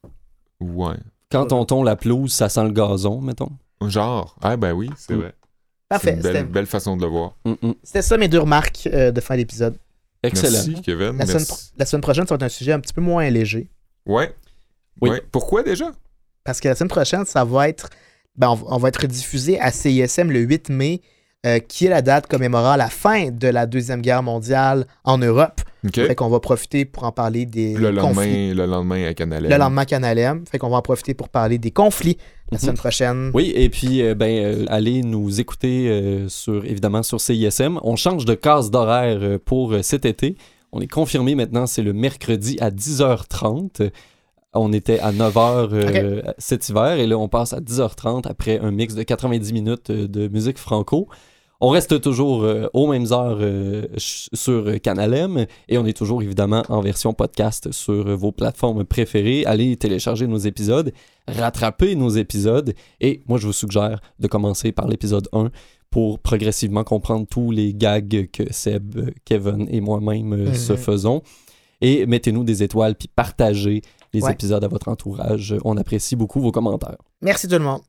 Ouais. Quand on tombe la pelouse, ça sent le gazon, mettons? Genre. Ah, ben oui, c'est Mm. vrai. C'est Parfait. une belle, façon de le voir. Mm, mm. c'était ça mes deux remarques euh, de fin d'épisode. Excellent. Merci, Kevin. La, semaine Merci. pro- la semaine prochaine, ça va être un sujet un petit peu moins léger. Ouais. Oui. Ouais. Pourquoi déjà? Parce que la semaine prochaine, ça va être. Ben, on, va- on va être diffusé à CISM le 8 mai, euh, qui est la date commémorant la fin de la Deuxième Guerre mondiale en Europe. OK. Fait qu'on va profiter pour en parler des Le conflits. lendemain, le lendemain à Canal Le lendemain Canal M. Fait qu'on va en profiter pour parler des conflits la Mhm. semaine prochaine. Oui, et puis, euh, ben, euh, allez nous écouter euh, sur, évidemment, sur CISM. On change de case d'horaire pour cet été. On est confirmé maintenant, c'est le mercredi à 10h30. On était à 9h euh, cet hiver et là, on passe à 10h30 après un mix de 90 minutes euh, de musique franco. On reste toujours euh, aux mêmes heures euh, sur Canal M et on est toujours évidemment en version podcast sur vos plateformes préférées. Allez télécharger nos épisodes, rattraper nos épisodes et moi je vous suggère de commencer par l'épisode 1 pour progressivement comprendre tous les gags que Seb, Kevin et moi-même se faisons. Et mettez-nous des étoiles puis partagez les Ouais. épisodes à votre entourage. On apprécie beaucoup vos commentaires. Merci tout le monde.